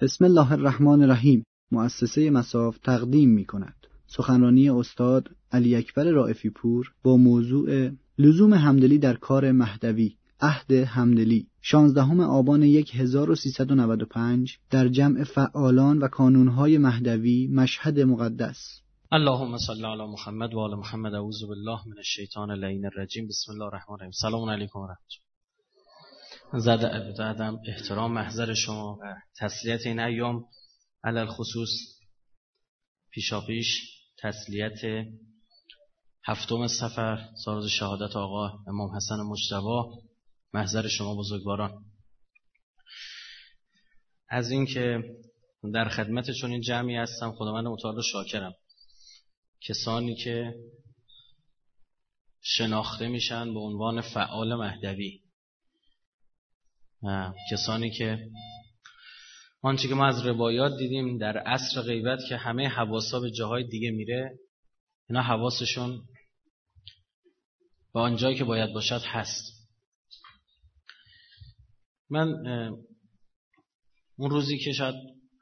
بسم الله الرحمن الرحیم. مؤسسه مساف تقدیم می کند سخنرانی استاد علی اکبر رائفی پور با موضوع لزوم همدلی در کار مهدوی عهد همدلی. 16 آبان 1395 در جمع فعالان و کانونهای مهدوی مشهد مقدس. اللهم صل علی محمد و آل محمد. اعوذ بالله من الشیطان اللعین الرجیم. بسم الله الرحمن الرحیم. سلام علیکم و رحمت زدم احترام محضر شما و تسلیت این ایام. علل خصوص پیشاپیش تسلیت هفتم سفر سارز شهادت آقا امام حسن مجتبا محضر شما بزرگواران. از اینکه در خدمت چون این جمعی هستم خدا من متعال شاکرم. کسانی که شناخته میشن به عنوان فعال مهدوی. کسانی که آنچه که ما از روایات دیدیم در عصر غیبت که همه حواسا به جاهای دیگه میره اینا حواسشون به آنجایی که باید باشد هست. من اون روزی که شاید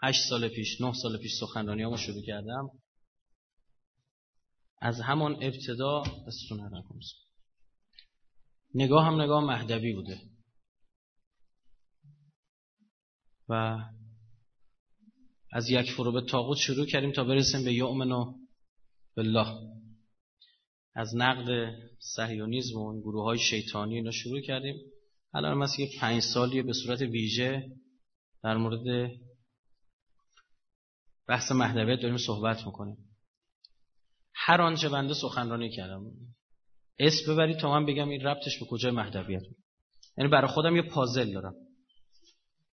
هشت سال پیش نه سال پیش سخنرانی شروع کردم از همان ابتدا نگاه هم نگاه مهدوی بوده. و از یک فرو به تاغوت شروع کردیم تا برسیم به یؤمن بالله. از نقد صهیونیسم و گروه های شیطانی اینا شروع کردیم. الان مثل یه پنج سالی به صورت ویژه در مورد بحث مهدویت داریم صحبت می‌کنیم. هر آنچه بنده سخنرانی کردم. اسم ببرید تا من بگم این ربطش به کجای مهدویت یعنی برای خودم یه پازل دارم.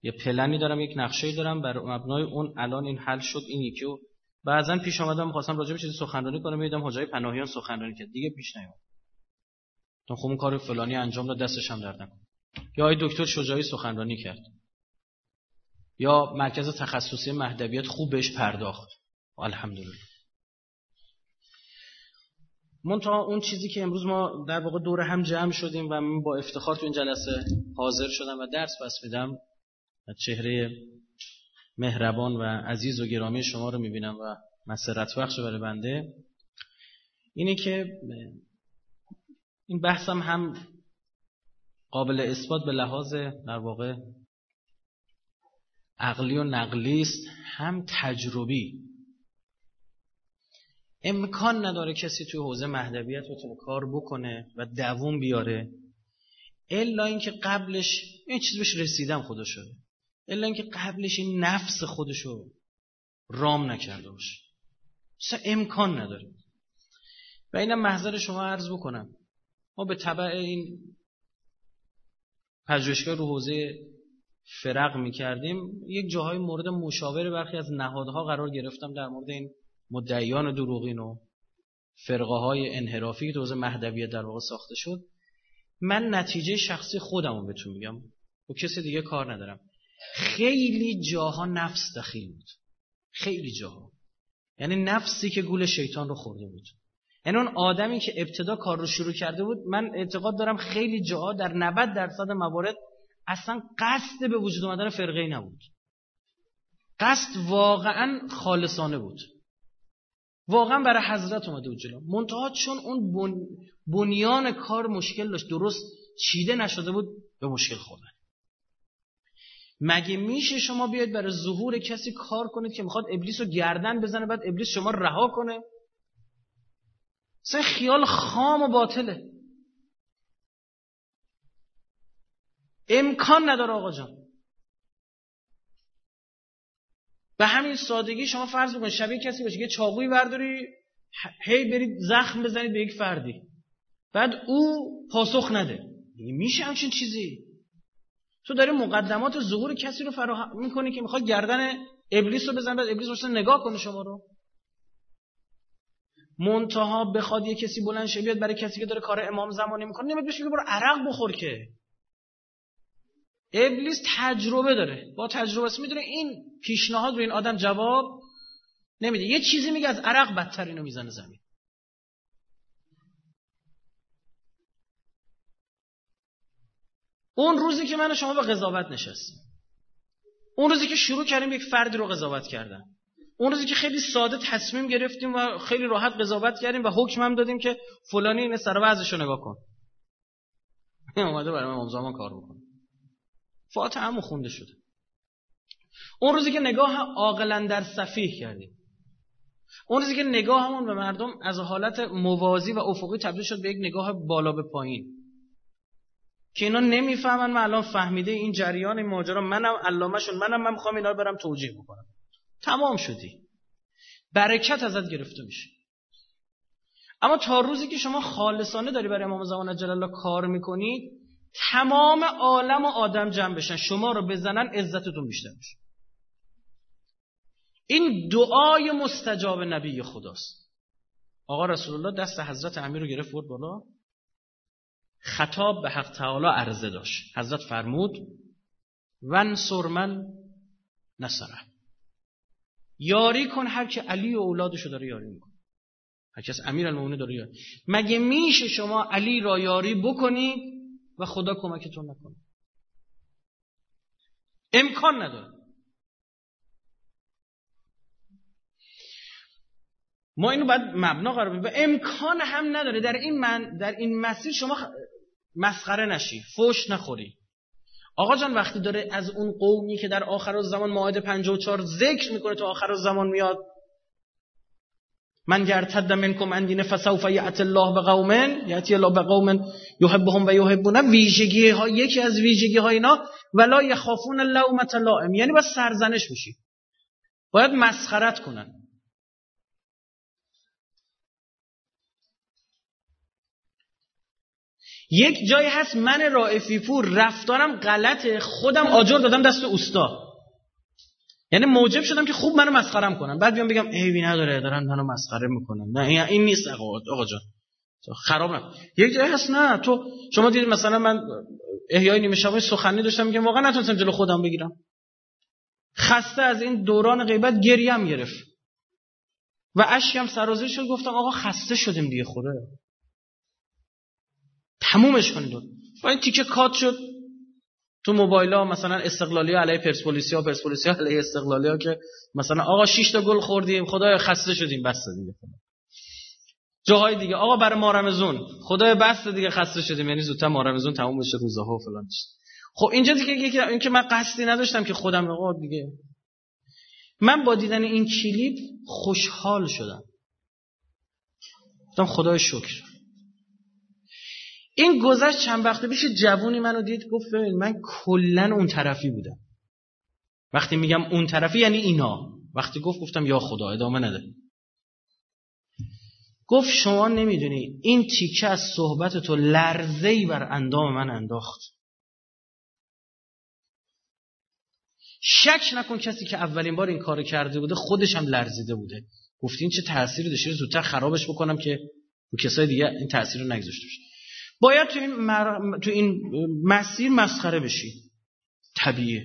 یه پلنی دارم یک نقشه دارم. بر مبنای اون الان این حل شد این یکی و بعضا پیش آمدم خواستم راجع به چیزی سخنرانی کنم میدم حجای پناهیان سخنرانی کرد. دیگه پیش نیومد. تو خب اون کار فلانی انجام داد دستش هم درد یا آقای دکتر شجاعی سخنرانی کرد. یا مرکز تخصصی مهدویت خوب بهش پرداخت. الحمدلله. منتها اون چیزی که امروز ما در واقع دور هم جمع شدیم و من با افتخار تو این جلسه حاضر شدم و درس بس میدم. چهره مهربان و عزیز و گرامی شما رو می‌بینم و مسرت بخش برای بنده. اینه که این بحثم هم قابل اثبات به لحاظ در واقع عقلی و نقلی است هم تجربی. امکان نداره کسی توی حوزه مهدویت بتونه کار بکنه و دووم بیاره الا اینکه قبلش این چیز بهش رسیدم خدا شده الا اینکه قبلش این نفس خودشو رام نکرده باشه. اصلا امکان نداره. و اینم محضر شما عرض بکنم. ما به طبع این پژوهشگاه رو حوزه فرق می کردیم یک جاهای مورد مشاور برخی از نهادها قرار گرفتم در مورد این مدعیان دروغین و فرقه های انحرافی که مهدویت در واقع ساخته شد. من نتیجه شخصی خودم رو بهتون میگم. و کسی دیگه کار ندارم. خیلی جاها نفس دخیل بود. خیلی جاها. یعنی نفسی که گول شیطان رو خورده بود. یعنی اون آدمی که ابتدا کار رو شروع کرده بود من اعتقاد دارم خیلی جاها در 90 درصد موارد اصلا قصد به وجود آمدن فرقه نبود. قصد واقعا خالصانه بود. واقعا برای حضرت اومده بود جلو. منتها چون اون بنیان کار مشکل داشت درست چیده نشده بود به مشکل خوردن. مگه میشه شما بیاید برای ظهور کسی کار کنید که می‌خواد ابلیس رو گردن بزنه بعد ابلیس شما رها کنه؟ سه خیال خام و باطله. امکان نداره آقا جان. به همین سادگی شما فرض بکنید شبیه کسی باشه که چاقوی برداری هی برید زخم بزنید به یک فردی. بعد او پاسخ نده. میشه همچین چیزی؟ تو داری مقدمات ظهور کسی رو فراهم می‌کنی که می‌خواد گردن ابلیس رو بزنه بعد ابلیس باشه نگاه کنه شما رو. منتها بخواد یه کسی بلند شه بیاد برای کسی که داره کار امام زمانی می‌کنه نمیاد بهش برو عرق بخور که. ابلیس تجربه داره. با تجربه است می‌دونه این پیشنهاد رو این آدم جواب نمیده. یه چیزی میگه از عرق بدتر اینو می‌زنه زمین. اون روزی که من شما به قضاوت نشستیم. اون روزی که شروع کردیم یک فردی رو قضاوت کردن. اون روزی که خیلی ساده تصمیم گرفتیم و خیلی راحت قضاوت کردیم و حکم هم دادیم که فلانی این سر رو نگاه کن. اومده برای امام زمان کار بکنه. فاتحه همون خونده شده. اون روزی که نگاه عاقلا در صفیح کردیم. اون روزی که نگاهمون به مردم از حالت موازی و افقی تبدیل شد به یک نگاه بالا به پایین. که اینا نمی‌فهمن من الان فهمیده این جریان این ماجرا منم علامهشون منم من می‌خوام اینا رو برم توجیه بکنم. تمام شدی. برکت ازت گرفته میشه. اما تا روزی که شما خالصانه داری برای امام زمان جلال الله کار می‌کنید تمام عالم و آدم جمع بشن. شما رو بزنن عزتتون بیشتر میشه. این دعای مستجاب نبی خداست. آقا رسول الله دست حضرت امیر رو گرفت برد بالا. خطاب به حق تعالی عرضه داشت. حضرت فرمود ون سرمن نصره. یاری کن هر که علی و اولادشو داره یاری میکن هر کس امیر داره یاری. مگه میشه شما علی را یاری بکنید و خدا کمکتون نکنه؟ امکان نداره. ما اینو باید مبنا قرار بدیم. امکان هم نداره. در این من در این مسیر شما مسخره نشی فوش نخوری. آقا جان وقتی داره از اون قومی که در آخر زمان ماعده 54 ذکر می‌کنه تا آخر زمان میاد من گرتد منکم ان دین فسوف یأتی الله به قوم یأتی الله به قوم یحبهم و یحبون ویژگی ها یکی از ویژگی ها اینا ولا یخافون اللومة لائم. یعنی با سرزنش میشی باید مسخرت کنن. یک جایی هست من رائفی پور رفتارم غلطه خودم آجر دادم دست اوستا. یعنی موجب شدم که خوب منو مسخرم کنن. بعد بیام بگم ایوی نداره دارن منو مسخره می‌کنن. نه این نیست آقا جان. خراب نه یک جایی هست نه تو شما دیدید مثلا من احیای نیمه شبای سخنی داشتم میگم واقعا نتونستم جلو خودم بگیرم. خسته از این دوران غیبت گریم گرفت. و اشکم سرازیر شد گفتم آقا خسته شدیم دیگه خوره. تمومش کنید با این تیکه کات شد. تو موبایل ها مثلا استقلالی ها علیه پرسپولیسی ها پرسپولیسی ها علیه استقلالی ها که مثلا آقا 6 تا گل خوردیم خدای خسته شدیم بس دیگه. جاهای دیگه. آقا برای مارمزون خدای بس دیگه خسته شدیم. یعنی زودتر مارمزون تموم بشه روزها و فلان خب اینجا دیگه یکی که من قصدی نداشتم که خودم آقا دیگه. من با دیدن این کلیپ خوشحال شدم. گفتم خدای شکر. این گذشت چند وقت پیش جوونی منو دید گفت من کلا اون طرفی بودم. وقتی میگم اون طرفی یعنی اینا. وقتی گفت گفتم یا خدا ادامه نده. گفت شما نمی‌دونی این تیکه از صحبت تو لرزه ای بر اندام من انداخت. شک نکن کسی که اولین بار این کار کرده بوده خودش هم لرزیده بوده. گفتی این چه تأثیری داشته زودتر خرابش بکنم که رو کسای دیگه این تأثیر رو نگذاشته باشه. باید تو این, تو این مسیر مسخره بشی. طبیعیه.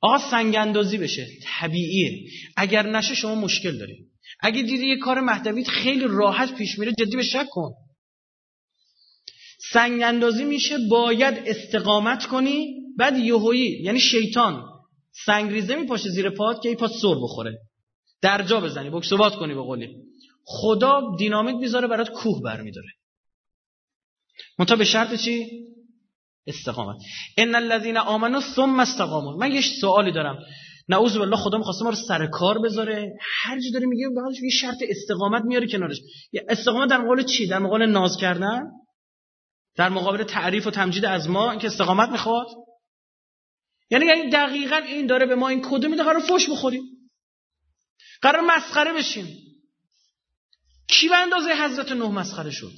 آقا سنگ بشه. طبیعیه. اگر نشه شما مشکل داری. اگه دیدی یه کار مهدویت خیلی راحت پیش میره جدی به شک کن. سنگ اندازی میشه باید استقامت کنی بعد یهویی یعنی شیطان سنگریزه میپاشه زیر پات که ای پات سر بخوره. در جا بزنی بکسوات کنی به قولی. خدا دینامیت می‌ذاره برات کوه برمیداره. منتها به شرط چی؟ استقامت. ان الذين امنوا ثم استقاموا. من یه سوالی دارم. نعوذ بالله خدا می‌خواسته ما رو سر کار بذاره. هر چی داره میگه بعدش یه شرط استقامت میاره کنارش. استقامت در مقابل چی؟ در مقابل ناز کردن؟ در مقابل تعریف و تمجید از ما؟ اینکه استقامت می‌خواد؟ یعنی یعنی دقیقا این داره به ما این کد میده قرار فوش بخوریم. قرار مسخره بشیم. کی به اندازه حضرت نوح مسخره شد؟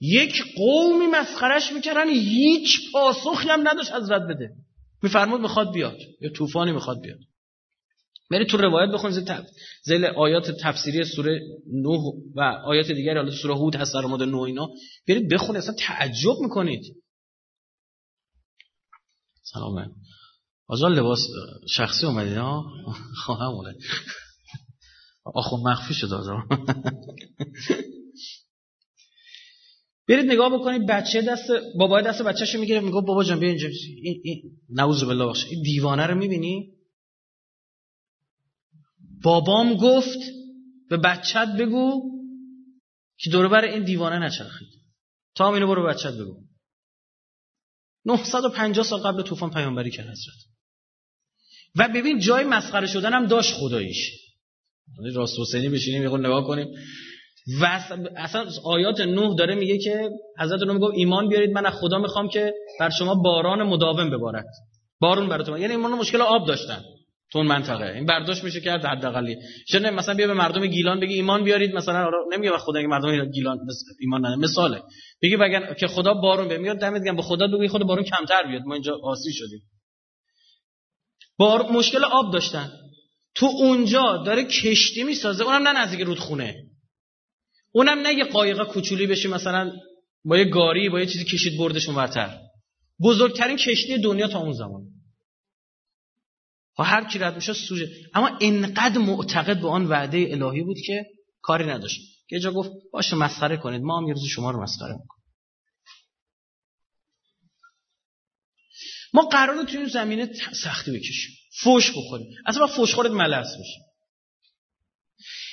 یک قومی مسخرش می‌کردن هیچ پاسخی هم نداشت حضرت بده. میفرمود می‌خواد بیاد یا طوفانی می‌خواد بیاد. بری تو روایت بخونید تف... زیل آیات تفسیری سوره نوح و آیات دیگری حالا سوره هود هست در مورد نوح اینا. برید بخونید اصلا تعجب می‌کنید. سلام آزال لباس شخصی اومدید ها خواهم اومد آخو مخفی شد آزال برید نگاه بکنید بچه دست بابای دست بچه‌شو می‌گیره میگه بابا جان بیا اینجا این, این نعوذ بالله باشه این دیوانه رو می‌بینی؟ بابام گفت به بچت بگو که دور بر این دیوانه نچرخید. تا اینو برو بچت بگو. 950 سال قبل طوفان پیامبری کرد حضرت. و ببین جای مسخره شدن هم داشت خداییش. راست حسینی بشینیم یه نگاه کنیم. و اصلا آیات نوح داره میگه که حضرت نوح میگه ایمان بیارید من از خدا می‌خوام که بر شما باران مداوم ببارد. بارون براتون یعنی ایمان مشکل آب داشتن تو اون منطقه. این برداشت میشه کرد حداقلی. چون مثلا بیا به مردم گیلان بگی ایمان بیارید مثلا نمیگه به خدا که مردم گیلان ایمان نه مثاله. بگی بگن که خدا بارون به میاد دمت به خدا بگی خدا بارون کمتر بیاد. ما اینجا آسی شدیم. بار مشکل آب داشتن. تو اونجا داره کشتی می‌سازه. اونم نه نزدیک رودخونه. اونم نه یه قایق کوچولی بشی مثلا با یه گاری با یه چیزی کشید بردشون ورتر بزرگترین کشتی دنیا تا اون زمان. و هر کی رد میشه سوژه. اما انقدر معتقد به آن وعده الهی بود که کاری نداشت. یه جا گفت باشه مسخره کنید. ما هم یه روز شما رو مسخره می‌کنیم. ما قراره توی این زمینه سختی بکشیم. فوش بخوریم. اصلا فوش خورد ملس بشیم.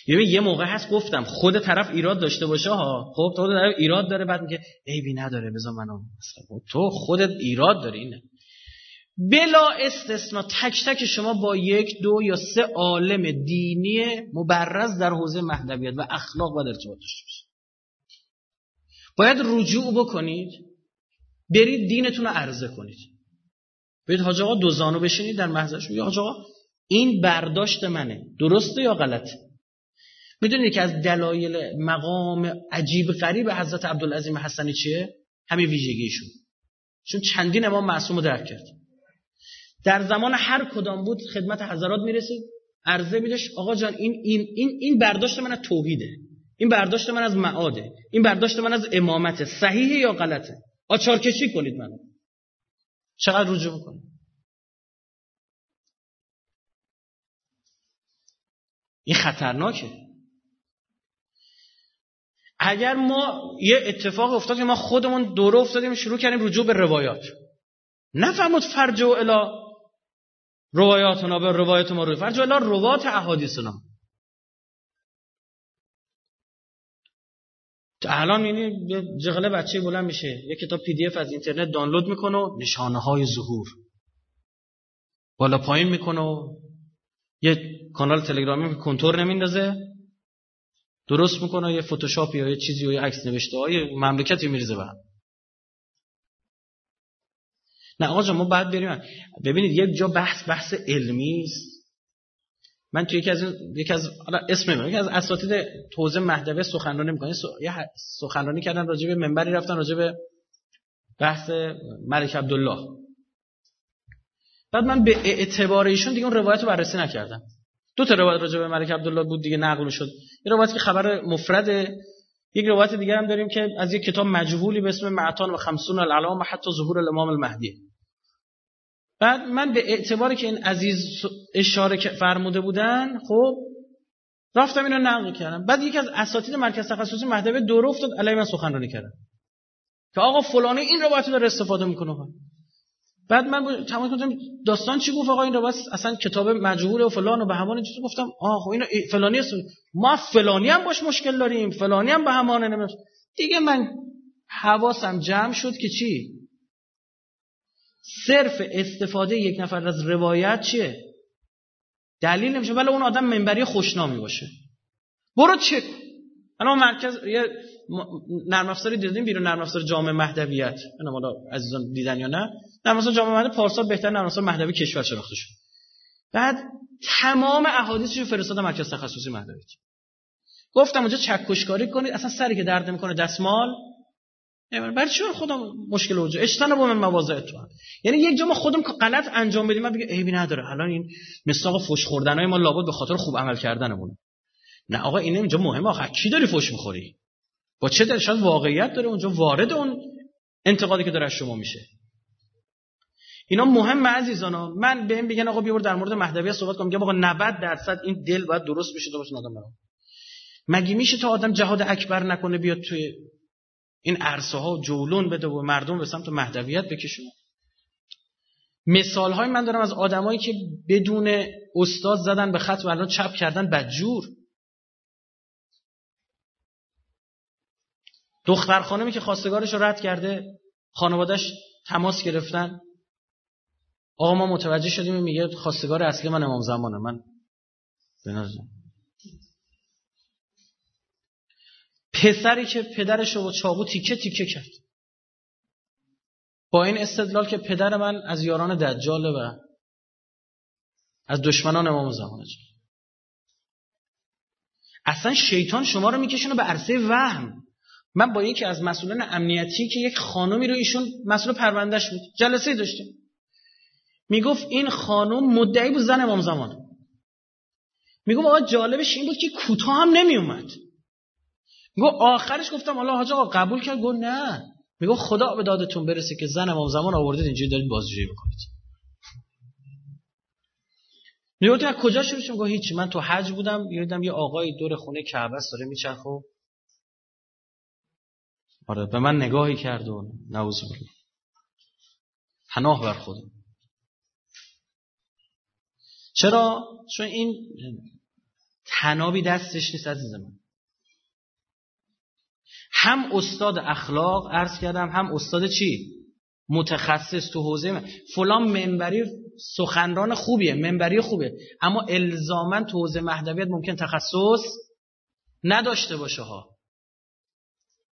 یه موقع هست گفتم خود طرف ایراد داشته باشه ها خب تو طرف ایراد داره بعد میگه عیبی نداره بذار منو تو خودت ایراد داری اینه. بلا استثنا تک تک شما با یک دو یا سه عالم دینی مبرز در حوزه مهدویت و اخلاق باید ارتباط داشته باشید باید رجوع بکنید برید دینتون رو عرضه کنید. برید حاج آقا دو زانو بشینید در محضرش یا حاج آقا این برداشت منه درسته یا غلطه؟ می‌دونید که از دلایل مقام عجیب غریب حضرت عبدالعظیم حسنی چیه؟ همین ویژگیشون. چون چندین امام معصوم رو درک کرد. در زمان هر کدام بود خدمت حضرات می‌رسید. عرضه میدش آقا جان این این این این برداشت من از توحیده. این برداشت من از معاده. این برداشت من از امامت صحیحه یا غلطه؟ آچار کشی کنید منو. چقدر رجوع می‌کنید این خطرناکه. اگر ما یه اتفاق افتاد که ما خودمون دوره افتادیم شروع کردیم رجوع به روایات. نفهمد فرج و الا روایاتنا به روایت ما روی. فرج الا روات احادیثنا. الان یعنی جغله بچه بلند میشه. یه کتاب پی دی اف از اینترنت دانلود می‌کنه و نشانه های ظهور. بالا پایین می‌کنه و یه کانال تلگرامی کنتور نمیندازه. درست می‌کنه یه فتوشاپ یا یه چیزی و یه عکس نوشته های مملکتی میریزه به نه آقا ما باید بریم. ببینید یک جا بحث بحث علمی است. من توی یکی از یکی از اسم یکی از اساتید توزه مهدوی سخنرانی می‌کنه. یه سخنرانی کردن راجع به منبری رفتن راجع به بحث ملک عبدالله. بعد من به اعتبار ایشون دیگه اون روایت رو بررسی نکردم. دو تا روایت راجع به ملک عبدالله بود دیگه نقل شد یه روایت که خبر مفرده. یک روایت دیگه هم داریم که از یک کتاب مجهولی به اسم معتان و خمسون العلام حتی ظهور الامام المهدی. بعد من به اعتباری که این عزیز اشاره فرموده بودن خب رفتم اینو نقل کردم. بعد یکی از اساتید مرکز تخصصی مهدوی دوره افتاد علیه من سخنرانی کردم که آقا فلانه این روایت داره استفاده می‌کنه. بعد من تمام کردم داستان چی گفت؟ آقا این روایت اصلا کتاب مجهول و فلان و به همان چیز گفتم. آه خب اینو فلانی است. ما فلانی هم باش مشکل داریم. فلانی هم به همانه نمیشه دیگه من حواسم جمع شد که چی؟ صرف استفاده یک نفر از روایت چیه؟ دلیل نمیشه. ولی اون آدم منبری خوشنامی باشه. برو چک الان مرکز یه نرم افزاری دیدیم بیرون نرم افزار جامعه مهدویت. اینا مالا عزیزان دیدن یا نه؟ نرم افزار جامعه مهدوی پارسال بهتر نرم افزار مهدوی کشور شناخته شد بعد تمام احادیثش رو فرستادم مرکز تخصصی مهدویت گفتم اونجا چکشکاری کنید اصلا سری که درد می‌کنه دستمال. برای چی خودم مشکل وجود اجتناب من مواضع تو یعنی یک جا ما خودم غلط انجام بدیم من بگه عیبی نداره. الان این مساق فوش خوردنای ما لابد به خاطر خوب عمل کردنمونه. نه آقا این اینجا مهمه آخه. کی داری فوش می‌خوری؟ با چه در شاید واقعیت داره اونجا وارد اون انتقادی که داره شما میشه. اینا مهم عزیزانا من به این بگن آقا بیا در مورد مهدوی صحبت کنم میگم آقا 90 درصد این دل باید درست بشه تا باشه آدم مگه میشه تا آدم جهاد اکبر نکنه بیاد توی این عرصه ها جولون بده و مردم به سمت مهدویت بکشونه مثال های من دارم از آدمایی که بدون استاد زدن به خط و الان چپ کردن بدجور. دختر خانمی که خواستگارش رو رد کرده خانوادش تماس گرفتن. آقا ما متوجه شدیم میگه خواستگار اصلی من امام زمانه. من بنازم. پسری که پدرش رو با چاقو تیکه تیکه کرد. با این استدلال که پدر من از یاران دجاله و از دشمنان امام زمانه اصلا شیطان شما رو میکشونه به عرصه وهم. من با یکی از مسئولان امنیتی که یک خانمی رو ایشون مسئول پروندهش بود جلسه داشتیم. می‌گفت این خانم مدعی بود زن امام زمان. می‌گفت آقا جالبش این بود که کوتاه هم نمیومد. میگو آخرش گفتم حالا حاج آقا قبول کرد. گفت نه. میگو خدا به دادتون برسه که زن امام زمان آوردید اینجوری دارید بازجویی می‌کنید. میگو از کجا شروع شد؟ میگو هیچ من تو حج بودم دیدم یه آقای دور خونه کعبه داره میچرخه آره به من نگاهی کرد و نعوذ بالله. پناه بر خودم. چرا؟ چون این تنابی دستش نیست عزیز من هم استاد اخلاق عرض کردم هم استاد چی؟ متخصص تو حوزه من. فلان منبری سخنران خوبیه منبری خوبه. اما الزاما تو حوزه مهدویت ممکن تخصص نداشته باشه ها.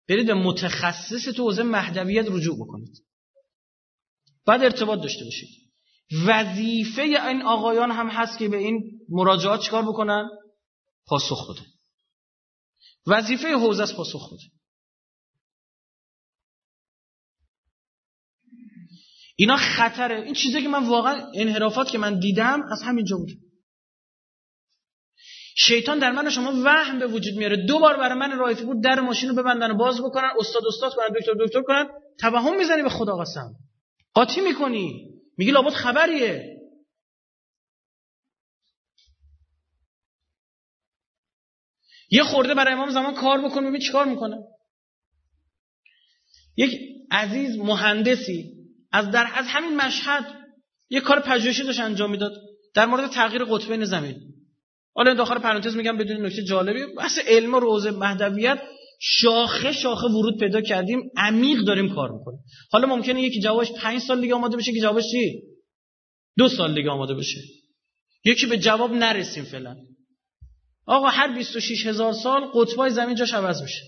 برید به متخصص تو حوزه مهدویت رجوع بکنید. بعد ارتباط داشته باشید. وظیفه این آقایان هم هست که به این مراجعات چکار بکنن؟ پاسخ بده. وظیفه حوزه است پاسخ بده. اینا خطره. این چیزی که من واقعا انحرافات که من دیدم از همینجا بود شیطان در من شما وهم به وجود میاره. دو بار برای من رایفی بود در ماشین رو ببندن و باز بکنن استاد استاد کنن دکتر دکتر کنن. توهم می‌زنی به خدا قسم. قاطی می‌کنی. میگی لابد خبریه. یه خورده برای امام زمان کار بکن ببین چیکار می‌کنه. یک عزیز مهندسی از در از همین مشهد یه کار پژوهشی داشت انجام می‌داد در مورد تغییر قطبین زمین. حالا این داخل پرانتز میگم بدون نکته جالبی. بحث علم روزه مهدویت شاخه شاخه ورود پیدا کردیم عمیق داریم کار می‌کنیم. حالا ممکنه یکی جوابش پنج سال دیگه آماده بشه که جوابش چی؟ دو سال دیگه آماده بشه. یکی به جواب نرسیم فعلا. آقا هر 26 هزار سال قطبای زمین جاش عوض میشه.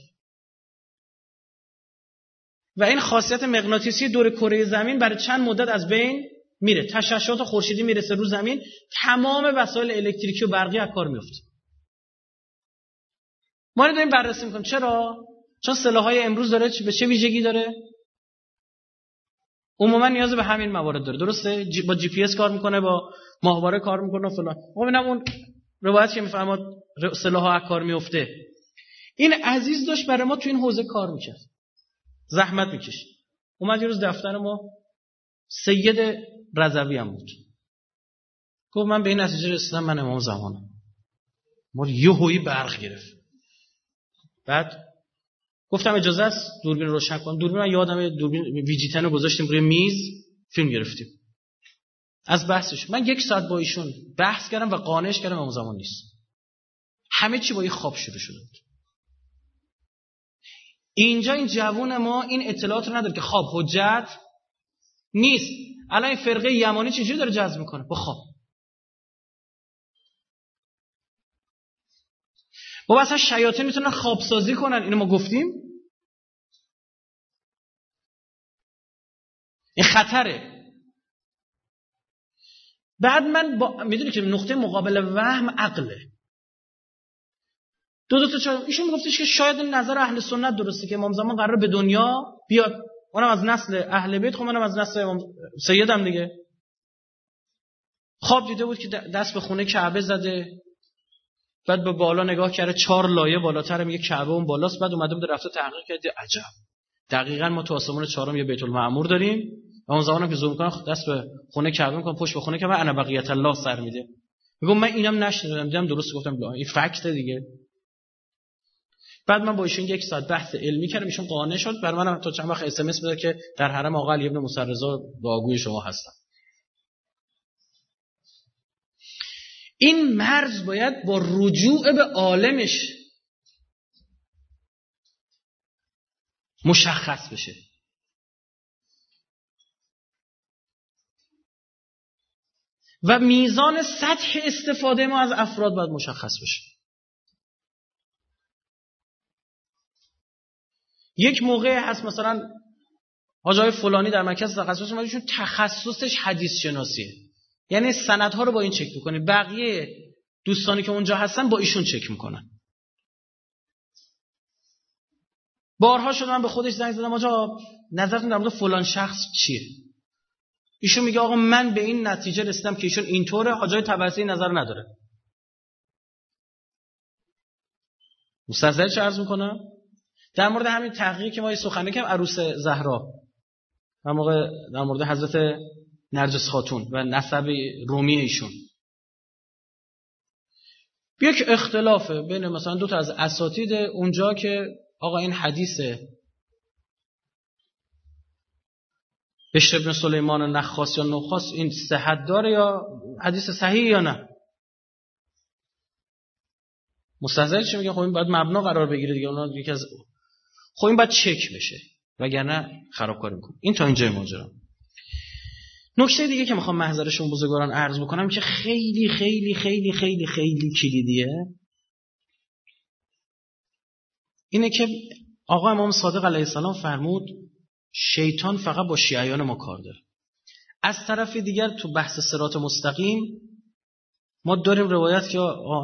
و این خاصیت مغناطیسی دور کره زمین برای چند مدت از بین میره. تشعشعات خورشیدی می‌رسه رو زمین. تمام وسایل الکتریکی و برقی از کار میفته ما داریم بررسی می‌کنیم. چرا؟ چون سلاحهای امروز داره به چه ویژگی داره؟ عموما نیاز به همین موارد داره. درسته؟ با جی پی اس کار می‌کنه با ماهواره کار می‌کنه و فلان. خب اینم اون روایت که می‌فهمد سلاح از کار میفته این عزیز داشت برای ما تو این حوزه کار می‌کرد. زحمت می‌کشید. اومد یه روز دفتر ما سید رضوی هم بود. گفت من به این نتیجه رسیدم من امام زمانم. ما یه هوی برق گرفت بعد گفتم اجازه است دوربین روشن کنم دوربین من یادم دوربین ویجیتن رو گذاشتیم روی میز فیلم گرفتیم. از بحثش. من یک ساعت با ایشون بحث کردم و قانعش کردم امام زمان نیست. همه چی با این خواب شروع شده بود اینجا این جوون ما این اطلاعات رو نداره که خواب حجت نیست. الان این فرقه یمانی چجوری داره جذب می‌کنه؟ با خواب. با اصلا شیاطین می‌تونن خواب سازی کنن. اینو ما گفتیم. این خطره. بعد من با... می‌دونی که نقطه مقابل وهم عقله. دو دو تا چهار ایشون میگفتش که شاید نظر اهل سنت درسته که امام زمان قرار به دنیا بیاد. اونم از نسل اهل بیت خب منم از نسل امام سیدم دیگه. خواب دیده بود که دست به خونه کعبه زده. بعد به بالا نگاه کرده چهار لایه بالاتر میگه کعبه اون بالاست. بعد اومده بود رفته تحقیق کرده عجب. دقیقا ما تو آسمون چهارم یه بیت المعمور داریم و اون زمانم که زوم کنم دست به خونه کعبه می‌کنم پشت به خونه کعبه انا بقیت الله سر میده. میگم من اینم نشنیدم دیدم درست گفتم این فکت دیگه. بعد من با ایشون یک ساعت بحث علمی کردم ایشون قانع شد. بر منم تا چند وقت اس ام اس که در حرم آقا علی ابن مسرزا دعاگوی شما هستم. این مرز باید با رجوع به عالمش مشخص بشه. و میزان سطح استفاده ما از افراد باید مشخص بشه. یک موقع هست مثلا آجای فلانی در مرکز تخصص ایشون تخصصش حدیث شناسیه یعنی سندها رو با این چک می‌کنه بقیه دوستانی که اونجا هستن با ایشون چک می‌کنن. بارها شدم به خودش زنگ زدم آجا نظرتون در مورد فلان شخص چیه؟ ایشون میگه آقا من به این نتیجه رسیدم که ایشون اینطوره حاجای تبرسی نظر نداره. مستظر چه عرض می‌کنم در مورد همین تحقیقی که ما یه سخنه کردیم عروس زهرا. در در مورد حضرت نرجس خاتون و نسب رومی ایشون. یک اختلافه بین مثلا دو تا از اساتید اونجا که آقا این حدیثه. بشر ابن سلیمان نخاس یا نخاس این صحت داره یا حدیث صحیح یا نه؟ مستحضر چی میگه؟ خب این باید مبنا قرار بگیره دیگه. اونا یکی از خب این باید چک بشه. وگرنه خرابکاری می‌کنه. این تا اینجای ماجرا. نکته دیگه که می‌خوام محضرشون بزرگواران عرض بکنم که خیلی خیلی خیلی خیلی خیلی کلیدیه. اینه که آقا امام صادق علیه السلام فرمود شیطان فقط با شیعیان ما کار داره. از طرف دیگر تو بحث سرات مستقیم ما داریم روایت که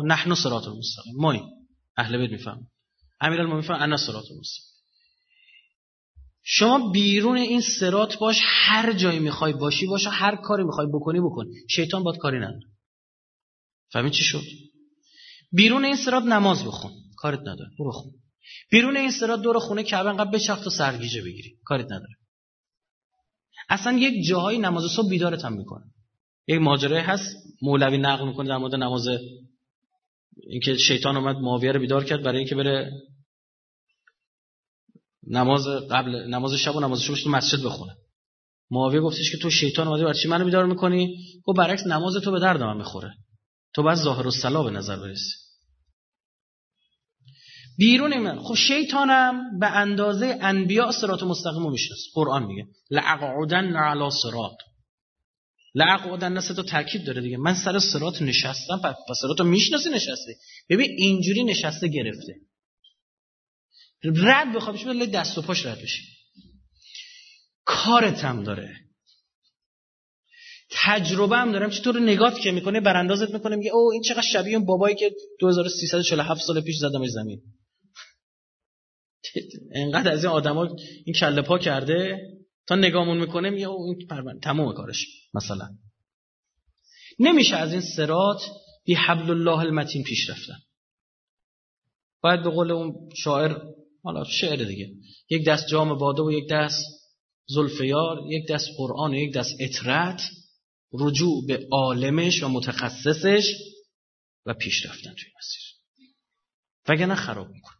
نحن سرات المستقیم مایی اهل بیت میفهم امیرالمومنین فرمان انا سرات المستقیم شما بیرون این سرات باش هر جایی می‌خوای باشی باش هر کاری می‌خوای بکنی بکن. شیطان باد کاری نداره. فهمید چی شد؟ بیرون این سرات نماز بخون. کارت نداره. برو خون. بیرون این سرات دور خونه کعبه انقدر بچخت و سرگیجه بگیری. کاریت نداره. اصلا یک جاهایی نماز صبح بیدارت هم می‌کنه. یک ماجرای هست. مولوی نقل می‌کنه در مورد نماز اینکه شیطان اومد معاویه رو بیدار کرد برای اینکه بره نماز قبل نماز شب و نماز صبح تو مسجد بخونه. معاویه گفتش که تو شیطان اومده برای چی منو بیدار می‌کنی؟ گفت برعکس نماز تو به درد من می‌خوره. تو بعد ظاهر و به نظر برسی. بیرون من خب شیطانم به اندازه انبیاء صراط مستقیم می‌شناسه. قرآن میگه لعقعدن علی صراط. لعقعدن نسه تو تاکید داره دیگه. من سر صراط نشستم پس صراط رو می‌شناسه نشسته ببین اینجوری نشسته گرفته. رد بخواب بشه دست و پاش رد بشی کارت هم داره. تجربه هم دارم. چطور نگات که می‌کنه براندازت می‌کنه میگه او این چقدر شبیه اون بابایی که 2347 سال پیش زدمش زمین. انقدر از این آدما این کله پا کرده تا نگامون می‌کنه میگه این پرون تمام کارش. مثلا. نمیشه از این سرات بی حبل الله المتین پیش رفتن. باید به قول اون شاعر حالا شعر دیگه. یک دست جام باده و یک دست زلفیار یک دست قرآن و یک دست اطرت رجوع به عالمش و متخصصش و پیش رفتن توی مسیر. وگرنه خراب میکن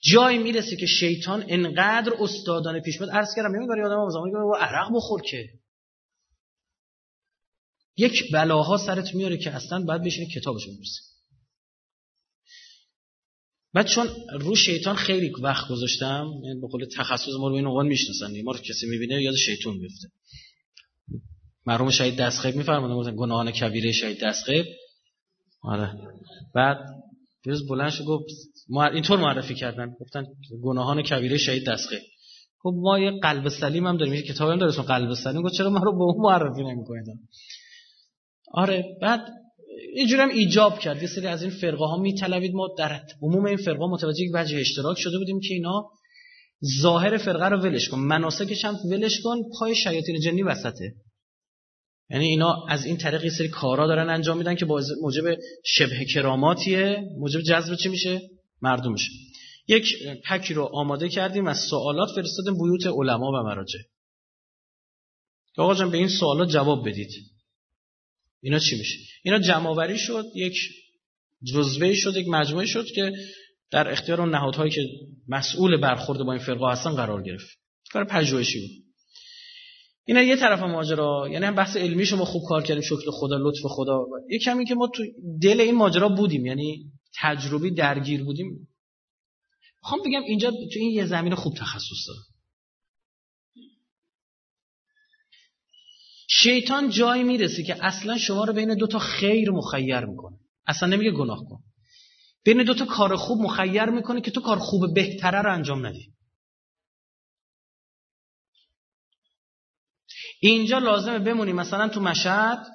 جایی می‌رسه که شیطان انقدر استادانه پیش میاد. عرض کردم نمیگه یادم آموزم میگه عرق بخور که. یک بلاها سرت میاره که اصلا باید بشینی کتابش بنویسی بعد چون رو شیطان خیلی وقت گذاشتم یعنی به قول تخصص ما رو این عنوان می‌شناسن ما رو کسی می‌بینه یاد شیطان میفته مرحوم شهید دستخیب میفرمودن گناهان کبیره شهید دستخیب. آره. بعد روز بلند شد گفت اینطور معرفی کردن گفتن گناهان کبیره شهید دستخیب. خب ما یه قلب سلیم هم داریم یه کتاب هم داره قلب سلیم گفت چرا ما رو به اون معرفی نمی‌کنید؟ آره بعد اینجوری هم ایجاب کرد. یه سری از این فرقه ها میطلبید. ما در عموم این فرقه متوجه یک وجه اشتراک شده بودیم که اینا ظاهر فرقه رو ولش کن. مناسکش هم ولش کن. پای شیاطین جنی وسطه. یعنی اینا از این طریق یه سری کارا دارن انجام میدن که موجب شبه کراماتیه. موجب جذب چی میشه؟ مردم میشه. یک پکی رو آماده کردیم از سوالات فرستادیم بیوت علما و مراجع. آقا جان به این سوالات جواب بدید. اینا چی میشه؟ اینا جمعآوری شد یک جزوه شد یک مجموعه شد که در اختیار اون نهادهایی که مسئول برخورد با این فرقه هستن قرار گرفت. کار پژوهشی بود. اینا یه طرف ماجرا یعنی هم بحث علمی شما خوب کار کردیم شکل خدا لطف خدا. یه کمی که ما تو دل این ماجرا بودیم یعنی تجربی درگیر بودیم. می‌خوام بگم اینجا تو این یه زمین خوب تخصص داره. شیطان جایی می‌رسه که اصلا شما رو بین دو تا خیر مخیر می‌کنه. اصلا نمیگه گناه کن. بین دو تا کار خوب مخیر می‌کنه که تو کار خوب بهتره رو انجام ندی. اینجا لازمه بمونی مثلا تو مشهد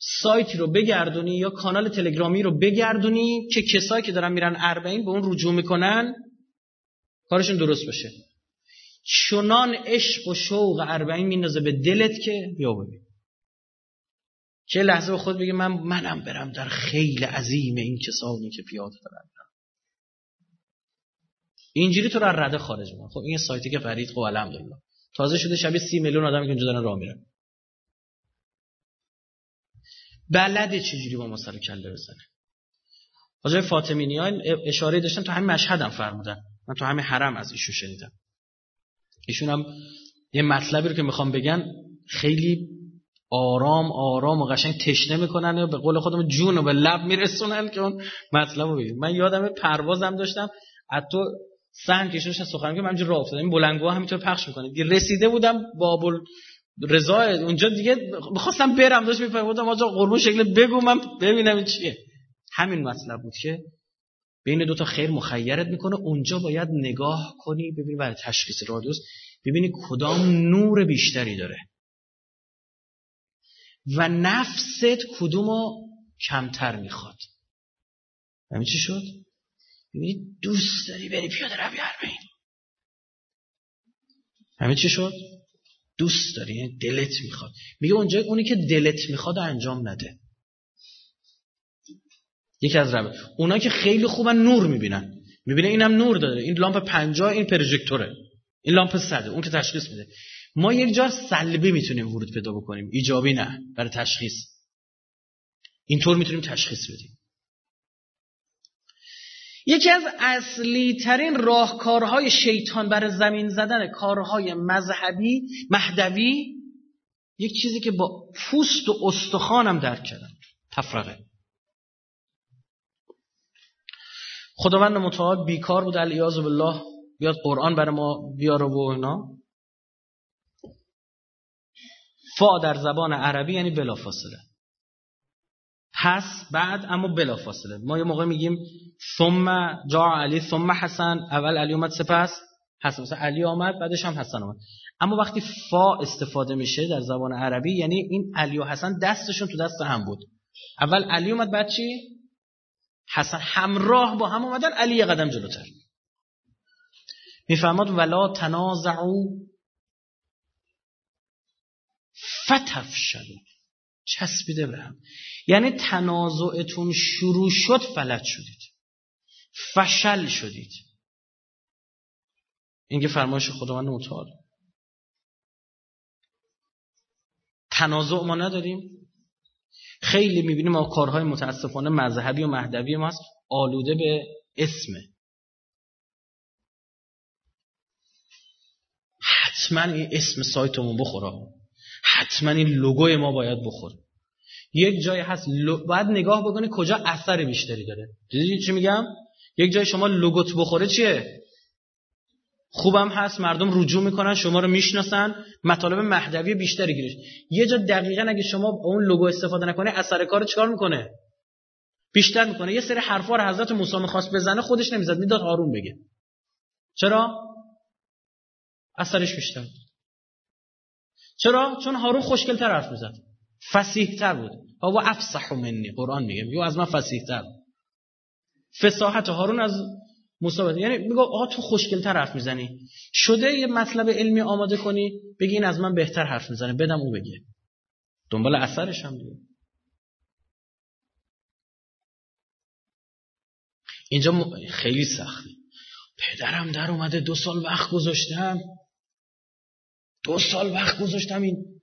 سایتی رو بگردونی یا کانال تلگرامی رو بگردونی که کسایی که دارن میرن اربعین به اون رجوع می‌کنن کارشون درست باشه. چنان عشق و شوق اربعین میندازه به دلت که بیا ببین. چه لحظه به خود بگه من منم برم در خیل عظیم این کسانی که پیاده دارن. اینجوری تو رو رده خارج می‌کنه. خب این سایتی که فرید خب الحمدلله. تازه شده شبیه سی میلیون آدم که اینجا دارن راه میرن. بلده چجوری با ما سر کله بزنه؟ حاجای فاطمینی ها اشاره داشتن تو همین مشهد هم فرمودن. من تو همین حرم از ایشون شنیدم. ایشون هم یه مطلبی رو که می‌خوام بگن خیلی آرام آرام و قشنگ تشنه می‌کنن و به قول خودم جون رو به لب میرسونن که اون مطلب رو بگید من یادم پروازم داشتم حتی سن کشش سخن که من راه افتادم این بلنگوها همینطور پخش می‌کنه. رسیده بودم بابل رضا اونجا دیگه می‌خواستم برم داشت میفهمیدم آجا قربون شکل بگو من ببینم این چیه. همین مطلب بود که بین دو تا خیر مخیرت می‌کنه. اونجا باید نگاه کنی ببینی برای تشخیص رادیوس ببینی کدام نور بیشتری داره. و نفست کدومو کمتر می‌خواد. همین چی شد؟ ببینی دوست داری بری پیاده روی اربعین همین چی شد؟ دوست داری یعنی دلت می‌خواد. میگه اونجا اونی که دلت می‌خواد انجام نده. یکی از ربه اونا که خیلی خوبن نور می‌بینن. می‌بینه اینم نور داره. این لامپ پنجاه این پروژکتوره. این لامپ صده. اون که تشخیص میده. ما یک جا سلبی می‌تونیم ورود پیدا بکنیم. ایجابی نه. برای تشخیص. اینطور می‌تونیم تشخیص بدیم. یکی از اصلی ترین راهکارهای شیطان برای زمین زدن کارهای مذهبی مهدوی یک چیزی که با پوست و استخوانم درک کردم. تفرقه. خداوند متعال بیکار بود علیاذ بالله. بیاد قرآن برای ما بیاره و اینا. فا در زبان عربی یعنی بلافاصله پس بعد اما بلافاصله ما یه موقع میگیم ثم جا علی ثم حسن. اول علی اومد سپس حسن. مثلا علی آمد بعدش هم حسن آمد. اما وقتی فا استفاده میشه در زبان عربی یعنی این علی و حسن دستشون تو دست هم بود. اول علی اومد بعد چی؟ حسن همراه با هم اومدن علی یه قدم جلوتر. می‌فهمد ولا تنازعو فتفشلو چسبیده به هم. یعنی تنازعتون شروع شد فلج شدید. فشل شدید. این که فرمایش خداوند متعال. تنازع ما نداریم. خیلی می‌بینیم ما کارهای متاسفانه مذهبی و مهدوی ما هست آلوده به اسمه. حتما این اسم سایتمون بخوره. حتما این لوگوی ما باید بخوره. یک جای هست باید نگاه بکنی کجا اثر بیشتری داره. دیدی چی میگم؟ یک جای شما لوگوت بخوره چیه؟ خوبم هست مردم رجوع می‌کنن شما رو می‌شناسن. مطالب مهدوی بیشتری گیرش یه جا دقیقا اگه شما اون لوگو استفاده نکنه اثر کار چیکار می‌کنه؟ بیشتر می‌کنه. یه سری حرفا رو حضرت موسی می‌خواست بزنه خودش نمی‌زد. می‌داد هارون بگه. چرا؟ اثرش بیشتر. چرا؟ چون هارون خوشگل تر حرف می‌زد. فسیح تر بود. و افصح منی. قرآن میگه. میگه از من فسیح تر فساحت هارون از موسی یعنی میگه آقا تو خوشگل تر حرف می‌زنی. شده یه مطلب علمی آماده کنی بگی این از من بهتر حرف می‌زنه. بدم او بگه. دنبال اثرش هم دیگه. اینجا خیلی سخته. پدرم در اومده دو سال وقت گذاشتم. دو سال وقت گذاشتم این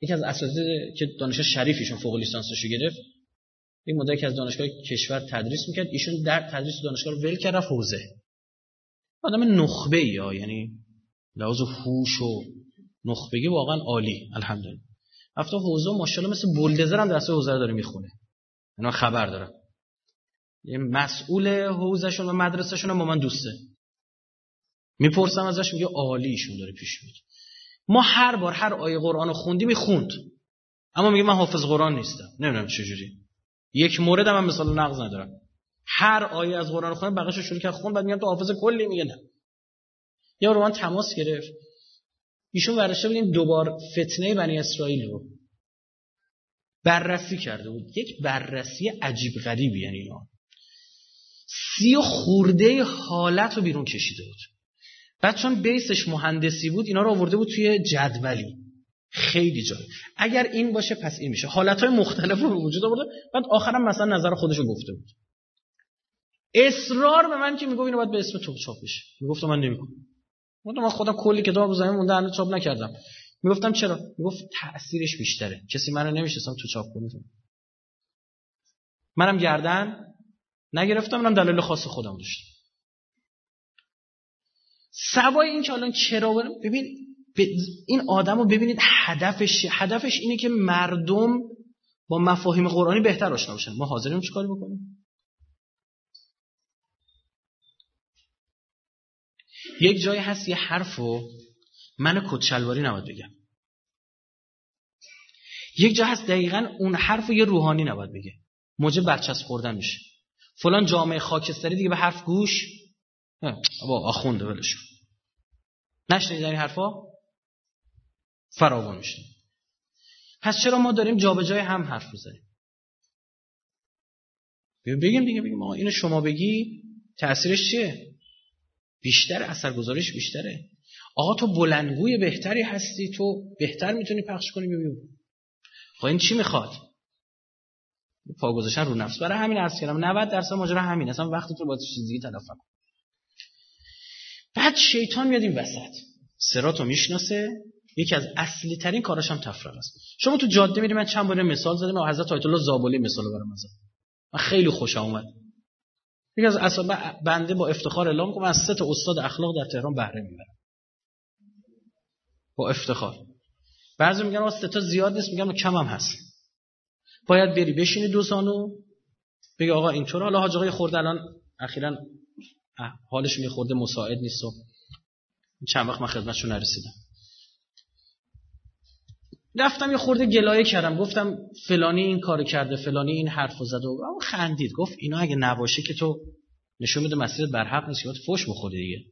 یکی از اساتید که دانشگاه شریفیشون فوق لیسانسشو گرفت. این مدتی که از دانشگاه کشور تدریس می‌کرد ایشون در تدریس دانشگاه رو ول کرد رفت حوزه. آدم نخبه ای یعنی لحاظ هوش و نخبگی واقعا عالی الحمدلله. رفته حوزه ماشاءالله مثل بولدزر هم درس حوزه داره می‌خونه. اینا خبر دارم. یه مسئول حوزهشون و مدرسهشون هم با من دوسته. می‌پرسم ازش میگه عالی ایشون داره پیش میره ما هر بار هر آیه قرآن رو خوندیم می‌خوند. اما میگه من حافظ قرآن نیستم. نمی‌دونم چجوری. یک مورد هم, مثال نقض ندارم. هر آیه از قرآن خونه بقیش شروع کرد. خون بعد میگم تو حافظ کلی میگه نه. یا رو من تماس گرفت. ایشون ورشته بودیم دوبار فتنه بنی اسرائیل رو بررسی کرده بود. یک بررسی عجیب غریبی یعنی اینا. سی و خورده حالت رو بیرون کشیده بود. بعد چون بیسش مهندسی بود اینا رو آورده بود توی جدولی. خیلی جالب. اگر این باشه پس این میشه. حالت های مختلف رو وجود آورده. بعد آخرم مثلا نظر خودش رو گفته بود. اصرار به من که می‌گفت اینو باید به اسم تو چاپ بشه. می‌گفتم من نمی‌کنم. من خودم کلی کتاب رو زمین مونده چاپ نکردم. می‌گفتم چرا؟ می‌گفت تاثیرش بیشتره. کسی منو نمی‌شناسم تو چاپ کنه منم گردن نگرفتم منم دلیل خاص خودم داشتم. سوای این که الان چرا ببین این آدم رو ببینید هدفش هدفش اینه که مردم با مفاهیم قرآنی بهتر آشنا بشن. ما حاضریم چیکار بکنیم؟ یک جایی هست یه حرفو من کچلواری نباید بگم. یک جا هست دقیقا اون حرف یه روحانی نباید بگه. موجب برچسب خوردن میشه. فلان جامعه خاکستری دیگه به حرف گوش؟ با آخونده ولش نشنید این حرفا؟ فراوان میشه پس چرا ما داریم جابجای هم حرف بزنیم بگیم دیگه بگیم آقا اینو شما بگی تاثیرش چیه؟ بیشتر اثرگذاریش بیشتره. آقا تو بلندگوی بهتری هستی تو بهتر می‌تونی پخش کنی ببین خب این چی می‌خواد؟ پا گذاشتن رو نفس. برای همین عرض کردم 90 درصد ماجرا همین اصلا وقتی تو با چیزی تلف کن بعد شیطان میاد این وسط. سراتو می‌شناسه. یکی از اصلی ترین کاراش هم تفرق است. شما تو جاده میری من چند بار مثال زدم و حضرت آیت الله زابلی مثال برام زدم من خیلی خوشم اومد یکی از اصلا بنده با افتخار اعلام کنم از سه تا استاد اخلاق در تهران بهره می‌برم. با افتخار. بعضی میگن واسه تا زیاد نیست میگم کم هم هست. باید بری بشینی دو سانو بگی آقا اینطور حالا حاج آقای خورده الان اخیرا حالش میخورده مساعد نیست و چند وقت من خدمتشو نرسیدم. رفتم یه خورده گلایه کردم. گفتم فلانی این کار کرده فلانی این حرفو زده. و خندید. گفت اینا اگه نباشه که تو نشون میده مسیرت برحق نیست که فوش بخوری دیگه.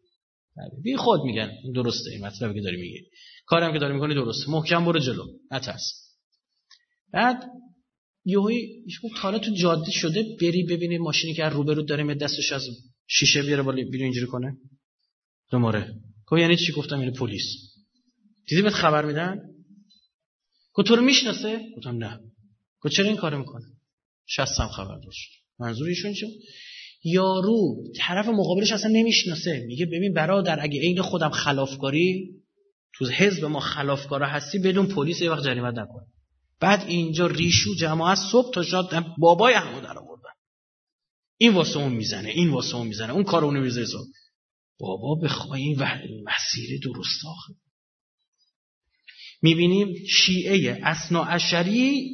بی خود میگن. درسته. این مطلبی که داری میگی. کارم که داری می‌کنی درسته. محکم برو جلو. نترس. بعد یهویی گفت حالا تو جاده شده بری ببینی ماشینی که روبرو داره دستش از شیشه بیاره بالا بیرون اینجوری کنه. دوماره گفت یعنی چی؟ گفتم یعنی پلیس. دیدی بهت خبر میدن؟ تو رو می‌شناسه؟ گفتم نه. گفت چرا این کارو می‌کنه؟ شستم خبر داشت. منظور ایشون چیه یارو طرف مقابلش اصلا نمی‌شناسه. میگه ببین برادر اگه عین خودم خلافکاری تو حزب ما خلافکارا هستی بدون پلیس یه وقت جریمت نکن. بعد اینجا ریشو جماعت صبح تا شاد بابای همو در آوردن. این واسه اون می‌زنه این واسه اون می‌زنه اون کار اونو می‌زنه بابا بخوای این مسیر درست آخه. می‌بینیم شیعه اسنا اشری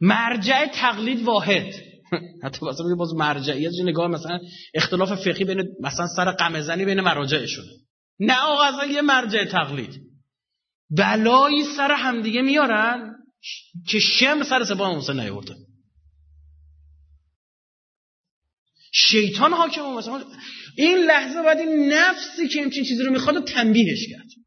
مرجع تقلید واحد. حتی مثلا باز مرجعیت نگاه مثلا اختلاف فقهی بین مثلا سر قمزنی بین مراجعشون. نه آقا اصلا یه مرجع تقلید. بلایی سر همدیگه میارن که شم سر سبا موسی نیورده شیطان حاکم مثلا این لحظه باید این نفسی که همچین چیزی رو می‌خواد تنبیهش کرد.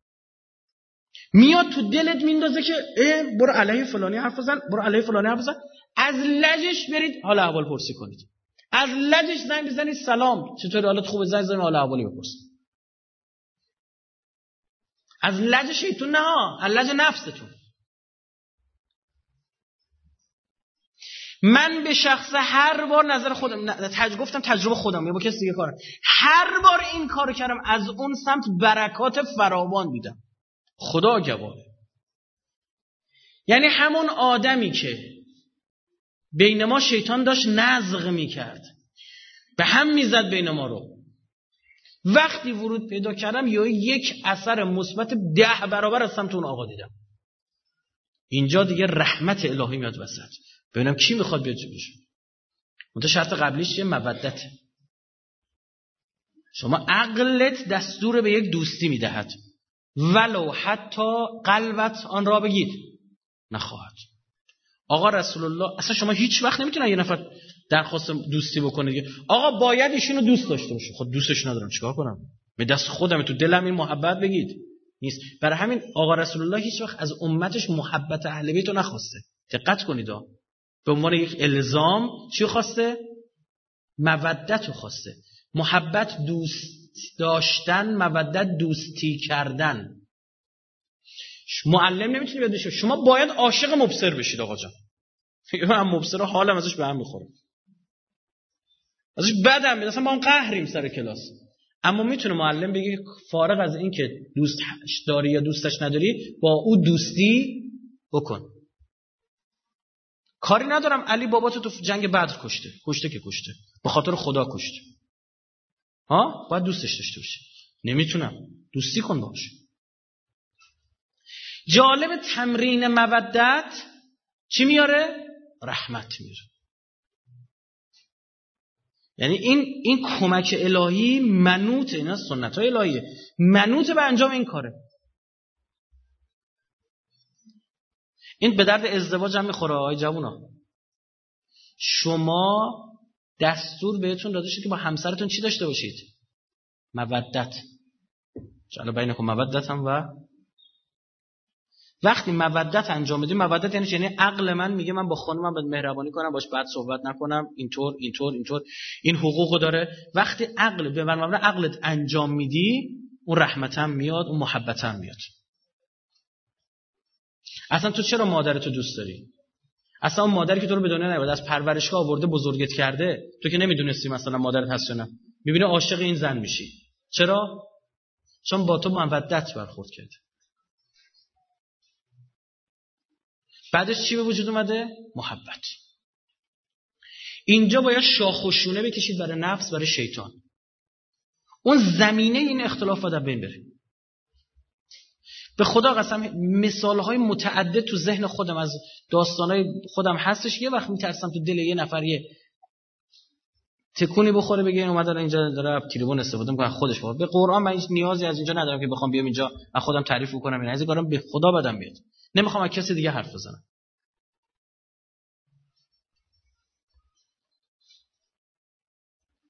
میاد تو دلت میندازه که اه برو علیه فلانی حرف بزن برو علیه فلانی حرف بزن. از لجش برید حالا احوال پرسی کنید. از لجش زنگ بزنید سلام. چطور حالت خوبه؟ زنگ بزنید حالا احوالی بپرسید از لج شیطون نه از لج نفستون. من به شخص هر بار نظر خودم تج... گفتم تجربه خودم یا با کسی دیگه کارم هر بار این کارو کردم از اون سمت برکات فراوان دیدم خدا گواهه یعنی همون آدمی که بین ما شیطان داشت نزغ می‌کرد. به هم می‌زد بین ما رو. وقتی ورود پیدا کردم یا یک اثر مثبت ده برابر از سمت اون آقا دیدم. اینجا دیگه رحمت الهی میاد وسط. ببینم کی می‌خواد بیاد بشه منتها شرط قبلیش چیه مودت شما عقلت دستور به یک دوستی می‌دهد. ولو حتی قلبت آن را بگید نخواهد. آقا رسول الله اصلا شما هیچ وقت نمی‌تونن یه نفر درخواست دوستی بکنه آقا باید ایشونو دوست داشته باشه خود خب دوستش ندارم چیکار کنم؟ به دست خودم تو دلم این محبت بگید نیست. برای همین آقا رسول الله هیچ وقت از امتش محبت اهل بیت رو نخواسته. دقت کنید به عنوان یک الزام چی خواسته؟ مودت خواسته. محبت دوست داشتن مودت دوستی کردن. معلم نمی‌تونی بیاد بشه شما باید عاشق مبصر بشید آقا جان. من مبصر حالم ازش به هم می‌خوره. ازش بدم میاد. اصلا ما هم قهریم سر کلاس. اما می‌تونه معلم بگه فارغ از اینکه دوست داری یا دوستش نداری با او دوستی بکن. کاری ندارم علی بابا تو جنگ بدر کشته. کشته که کشته. به خاطر خدا کشته. ها؟ باید دوستش داشته باشی. نمی‌تونم. دوستی کن باش جالب تمرین مودت چی میاره؟ رحمت میاره. یعنی این این کمک الهی منوط اینا سنت های الهیه. منوط به انجام این کاره. این به درد ازدواج هم می‌خوره آقای جوونا. شما دستور بهتون داده شد که با همسرتون چی داشته باشید؟ مودت. چرا بینکم مودت هم و وقتی مودت انجام بدیم مودت یعنی یعنی عقل من میگه من با خانمم باید مهربانی کنم باش بعد صحبت نکنم اینطور اینطور اینطور. این حقوقو داره. وقتی عقل به من عقلت انجام میدی اون رحمتم میاد اون محبتم میاد. اصلا تو چرا مادرتو دوست داری؟ اصلا اون مادری که تو رو به دنیا نیاورده از پرورشگاه آورده بزرگت کرده تو که نمی‌دونستی مثلا مادرت هست نه. می‌بینه عاشق این زن میشی. چرا؟ چون با تو مودت برخورد کرده بعدش چی به وجود اومده؟ محبت. اینجا باید شاخوشونه بکشید برای نفس برای شیطان. اون زمینه این اختلاف باید بین بره به خدا قسم مثال های متعدد تو ذهن خودم از داستان های خودم هستش. یه وقت میترسم تو دل یه نفر یه تکونی بخوره بگه این اومد اینجا داره تریبون استفاده می‌کنه خودش بخوره. به قرآن من هیچ نیازی از اینجا ندارم که بخوام بیام اینجا از خودم تعریف کنم این از کارم. به خدا بدم بیاد. نمی‌خوام از کسی دیگه حرف بزنم.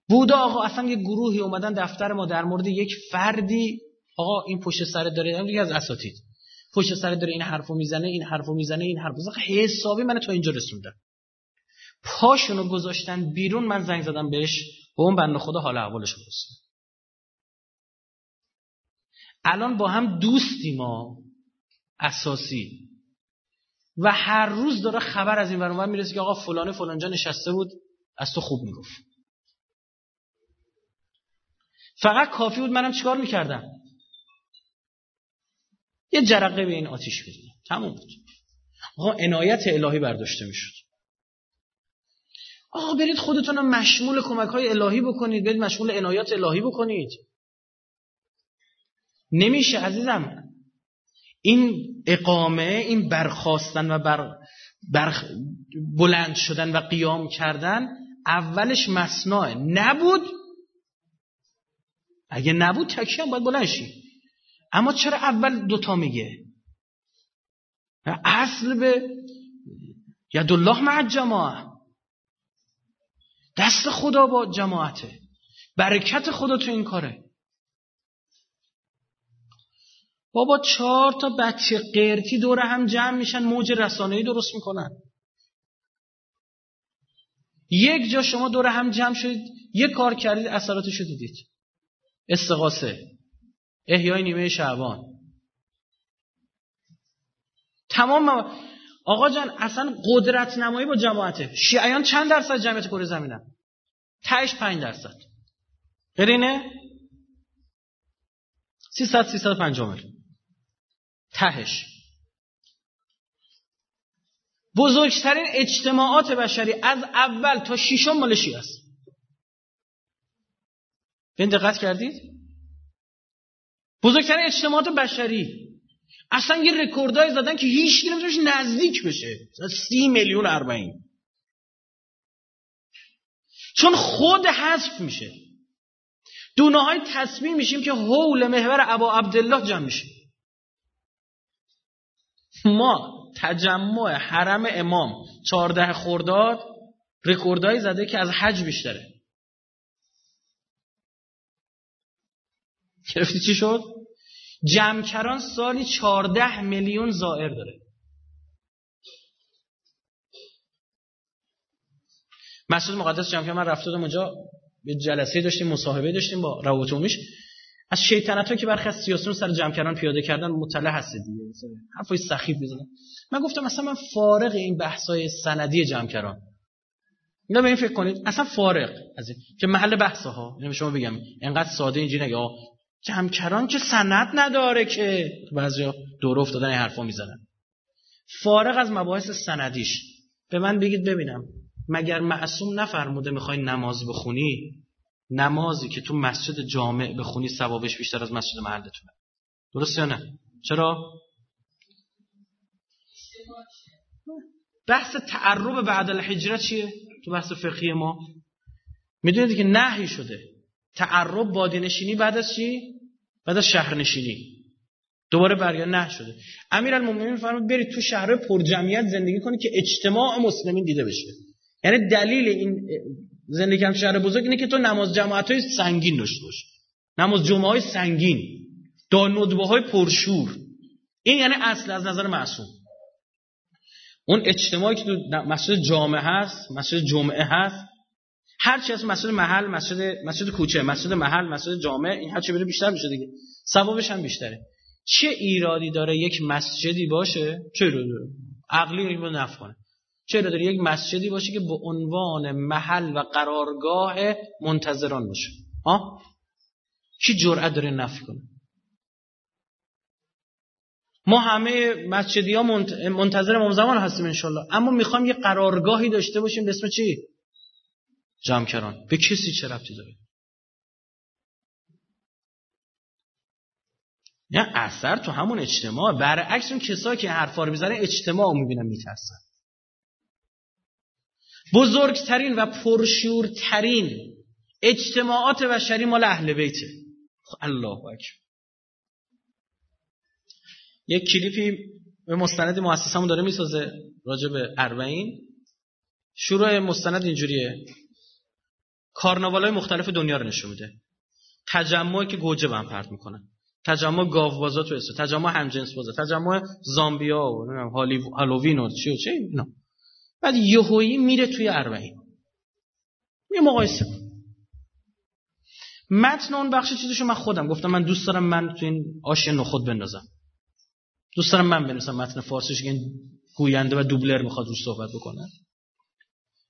بوده آقا اصلا یه گروهی اومدن دفتر ما در مورد یک فردی آقا این پشت سر داره دیگه از اساتید. پشت سر داره این حرفو می‌زنه این حرفو می‌زنه این حرفو می‌زنه. حسابی من تا اینجا رسوندم پاشونو گذاشتن بیرون من زنگ زدم بهش به اون بنده خدا حال احوالش پرسیدم الان با هم دوستی ما اساسی. و هر روز داره خبر از این ور می‌رسه که آقا فلانه فلانجا نشسته بود از تو خوب می‌گفت. فقط کافی بود منم چیکار می‌کردم؟ یه جرقه به این آتیش بدیم تموم بود. آقا عنایت الهی برداشته می‌شد. آقا برید خودتون رو مشمول کمک های الهی بکنید. برید مشمول عنایات الهی بکنید. نمیشه عزیزم. این اقامه این برخواستن و بر, بر بلند شدن و قیام کردن اولش مصنوعه. نبود. اگه نبود تکیه باید بلند شی. اما چرا اول دوتا میگه؟ اصل به ید الله مع جماعه دست خدا با جماعته. برکت خدا تو این کاره. بابا چهار تا بچه قیرتی دور هم جمع میشن موج رسانه‌ای درست می‌کنن. یک جا شما دور هم جمع شدید یک کار کردید اثراتشو دیدید. استقاسه احیای نیمه شعبان. تمام آقا جان اصلا قدرت نمایی با جماعته. شیعیان چند درصد جمعیت کره زمینن؟ تهش پنج درصد. غیر 300 350 میلیون. تهش. بزرگترین اجتماعات بشری از اول تا ششم مال شیعه است. این دقت کردید؟ بزرگترین اجتماعات بشری. اصلا یه رکوردای زدن که هیچ کی نزدیک بشه. سی میلیون اربعین. چون خود حذف میشه. دونه های تصمیم میشیم که حول محور ابا عبدالله جمع میشه ما تجمع حرم امام چهارده خورداد رکوردهایی زده که از حج بیشتره. گرفتی چی شد؟ جمکران سالی چهارده میلیون زائر داره. مسجد مقدس جمع من رفته بودم اونجا به جلسه داشتیم مصاحبه داشتیم با رواتومیش از شیطنت که برخی از سیاسیون سر جمع پیاده کردن مطلع هست دیگه. حرفای سخیف می‌زنن. من گفتم اصلا من فارغ این بحثای سندی جمع کردن اینا به این فکر کنید اصلا فارغ از این که محل بحث ها شما بگم اینقدر ساده اینجوری نگه. جمکران که سند نداره که. بعضیا دور افتادن این حرفا می‌زنن. فارغ از مباحث سندیش. به من بگید ببینم. مگر معصوم نفرموده می‌خوای نماز بخونی؟ نمازی که تو مسجد جامع بخونی ثوابش بیشتر از مسجد محلتونه. درست یا نه؟ چرا؟ بحث تعرب بعد الحجره چیه؟ تو بحث فقهی ما. می‌دونید که نهی شده. تعرب بادینشینی بعد از چی؟ بعد از شهرنشینی. دوباره برگرد نه شده. امیرالمومنین فرمود برید تو شهر پر جمعیت زندگی کنید که اجتماع مسلمین دیده بشه. یعنی دلیل این زندگی هم شهر بزرگ اینه که تو نماز جماعت های سنگین داشته باش. نماز جمعه های سنگین. دا های پرشور. این یعنی اصل از نظر معصوم. اون اجتماعی که تو مسجد جامعه هست مسجد جمعه هست هر چی از مسجد محل مسجد مسجد کوچه مسجد محل مسجد جامعه این هر چی بره بیشتر میشه دیگه. ثوابش هم بیشتره. چه ایرادی داره یک مسجدی باشه؟ چه ایرادی داره؟ عقلی رو نفع کنه. چرا داره یک مسجدی باشه که به عنوان محل و قرارگاه منتظران باشه؟ ها کی جرأت داره نفی کنه؟ ما همه مسجدی ها منتظر امام زمان هستیم انشالله اما می‌خوام یه قرارگاهی داشته باشیم به اسم چی؟ جمکران به کسی چه ربطی داره؟ نه اثر تو همون اجتماع. برعکس اون کسایی که حرفا رو می‌زنن اجتماع می‌بینن میترسن. بزرگترین و پرشورترین اجتماعات بشری مال اهل بیته الله اکبر. یک کلیپی به مستند مؤسسمون داره می‌سازه راجع به اربعین. شروع مستند اینجوریه. های مختلف دنیا رو نشون میده. تجمعی که گوجه بهم پرت می‌کنن تجمع گاوبازا تو اسم تجمع همجنس بازا تجمع زامبیا و هالووین و چی و چی اینا. بعد یهویی میره توی اربعین یه مقایسه متن اون بخش چیزشو من خودم گفتم. من دوست دارم من تو این آش نخود بندازم. دوست دارم من بنویسم متن فارسیش که گوینده و دوبلر می‌خواد روش صحبت بکنه.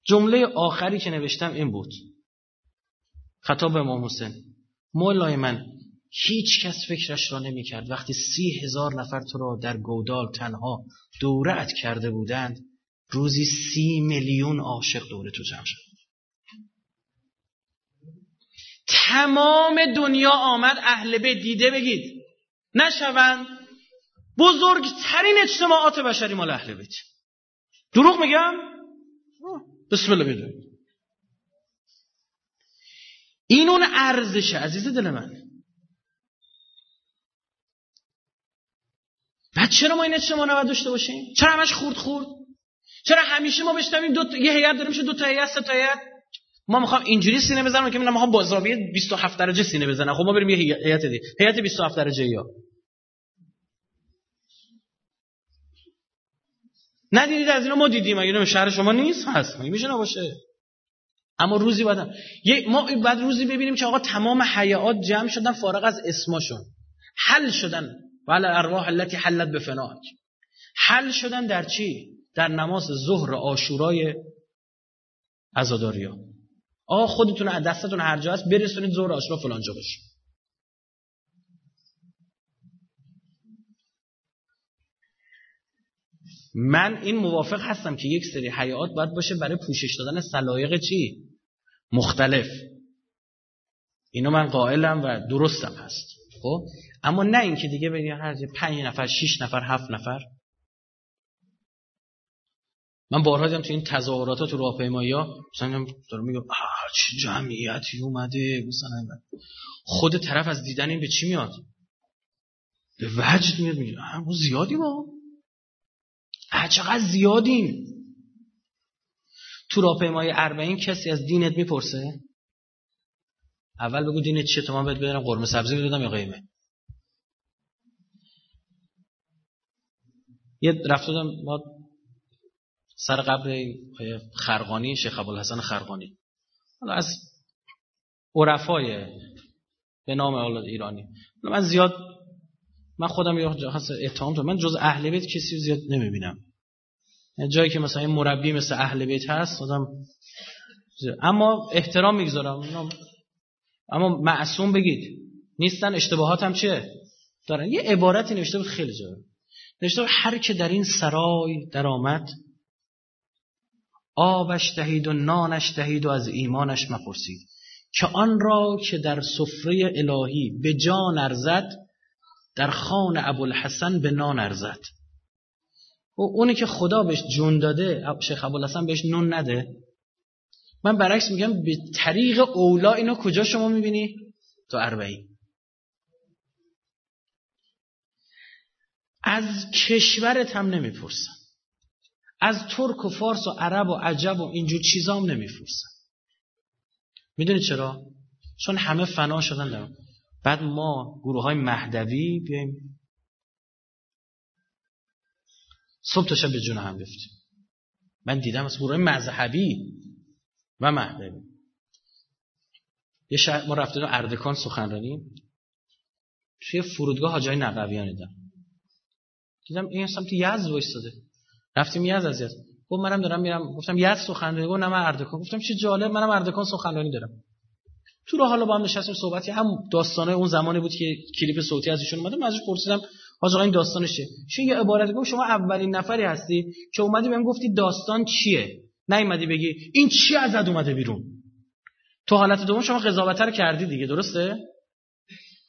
جمله آخری که نوشتم این بود. خطاب امام حسین. مولای من هیچ کس فکرش را نمی کرد وقتی سی هزار نفر تو را در گودال تنها دورت کرده بودند روزی سی میلیون عاشق دور تو جمع شد. تمام دنیا آمد اهل به دیده بگید. نشوند. بزرگترین اجتماعات بشری مال اهل بیت. دروغ میگم؟ بسم الله بدونید این اون ارزشه عزیز دل من. بعد چرا ما این اجتماع نباید داشته باشیم؟ چرا همش خورد خورد؟ چرا همیشه ما بشنویم دو تا... یه هیئت داره میشه دو تا هیئت سه تا هیئت؟ ما می‌خوام اینجوری سینه بزنم که می‌خوام با زاویه 27 درجه سینه بزنم. خب ما بریم یه هیئت دیگه. هیئت 27 درجه یا. ندیدید از اینا ما دیدیم. اگه شهر شما نیست؟ هست. میشه نباشه؟ اما روزی بعد ما بعد روزی ببینیم که آقا تمام حیات جمع شدن فارغ از اسماشون. حل شدن. ولی ارواح التي حلت بفناک حل شدن در چی؟ در نماز ظهر آشورای عزاداریا آقا خودتون از دستتون هر جا هست برسونید ظهر آشورا فلان جا باشه. من این موافق هستم که یک سری حیات باید باشه برای پوشش دادن سلایق چی؟ مختلف. اینو من قائلم و درستم هست. خب؟ اما نه اینکه دیگه بگی هر پنج نفر شش نفر هفت نفر. من بارها دیدم تو این تظاهرات تو راهپیمایی ها مثلا دارم میگم چه جمعیتی اومده؟ مثلا خود طرف از دیدن این به چی میاد؟ به وجد میاد میگه زیادی ما چقدر زیادیم؟ تو راهپیمایی اربعین کسی از دینت می‌پرسه؟ اول بگو دینت چیه؟ تو من بهت بدارم قرمه سبزی بدم یا قیمه؟ یه رفت ما سر قبر خرقانی شیخ ابوالحسن خرقانی. حالا از عرفای به نام اولاد ایرانی. من زیاد من خودم یه اتهام من جز اهل بیت کسی زیاد نمی‌بینم. جایی که مثلا این مربی مثل اهل بیت هست آدم اما احترام می‌گذارم. اما معصوم بگید. نیستن اشتباهات هم چیه؟ دارن. یه عبارتی نوشته بود خیلی جالب. نوشته بود هر که در این سرای درآمد آبش دهید و نانش دهید و از ایمانش مپرسید. که آن را که در سفره الهی به جان ارزد در خان ابوالحسن به نان ارزد. اونی که خدا بهش جون داده شیخ ابوالحسن بهش نون نده من برعکس میگم به طریق اولا اینو کجا شما می‌بینی؟ تو اربعین از کشورت هم نمی‌پرسن از ترک و فارس و عرب و عجب و اینجور چیزام نمیفرسن می‌دونید چرا؟ چون همه فنا شدن دارم. بعد ما گروه های مهدوی بیایم صبح تا شب به جون هم بیفتیم من دیدم از گروه مذهبی و مهدوی یه شهر ما رفتیم اردکان سخنرانی توی فرودگاه حاجای نقویان دیدم. دیدم این سمت یزد وایستاده. رفتیم یزد از یزد. گفت منم دارم میرم. گفتم یزد سخنرانی گفت نه من اردکان. گفتم چه جالب منم اردکان سخنرانی دارم. تو رو حالا با هم نشستیم صحبتی هم داستانه اون زمانی بود که کلیپ صوتی از ایشون اومد من ازش پرسیدم حاج این داستانش چیه؟ چون یه عبارت گفت شما اولین نفری هستی که اومدی بهم گفتی داستان چیه؟ نیومدی بگی این چی ازت اومده بیرون؟ تو حالت دوم شما قضاوت رو کردی دیگه درسته؟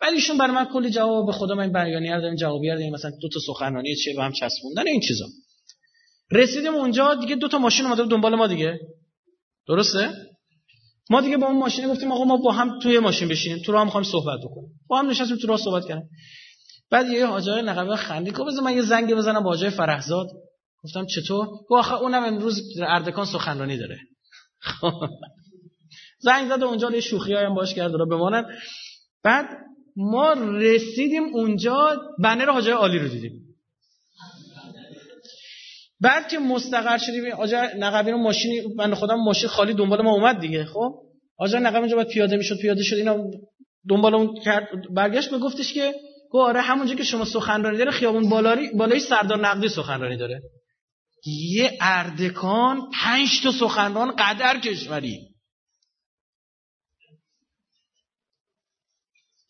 ولی ایشون برای من کلی جواب به خدا من بیانیه دادن جوابی دادن مثلا دو تا سخنرانی چیه با هم چسبوندن این چیزا. رسیدیم اونجا دیگه دو تا ماشین اومده دنبال ما دیگه. درسته؟ ما دیگه با اون ماشین گفتیم آقا ما با هم توی ماشین بشینیم تو راه می‌خوایم صحبت بکنیم. با هم نشستیم تو راه صحبت کردیم. بعد یه حاجای نقبه خندی گفت بذار من یه زنگ بزنم با حاجای فرهزاد. گفتم چطور؟ گفت آخه اونم امروز اردکان سخنرانی داره. زنگ زد اونجا یه شوخی هم باش کرد رو بمانن بعد ما رسیدیم اونجا بنر حاجای عالی رو دیدیم. بعد که مستقر شدیم آجا نقبی رو ماشین من خودم ماشین خالی دنبال ما اومد دیگه خب. آجا نقبی اونجا باید پیاده می‌شد پیاده شد اینا دنبال اون کرد برگشت به گفتش که گو آره همونجا که شما سخنرانی داره خیابون بالاری بالای سردار نقدی سخنرانی داره. یه اردکان پنج تا سخنران قدر کشوری.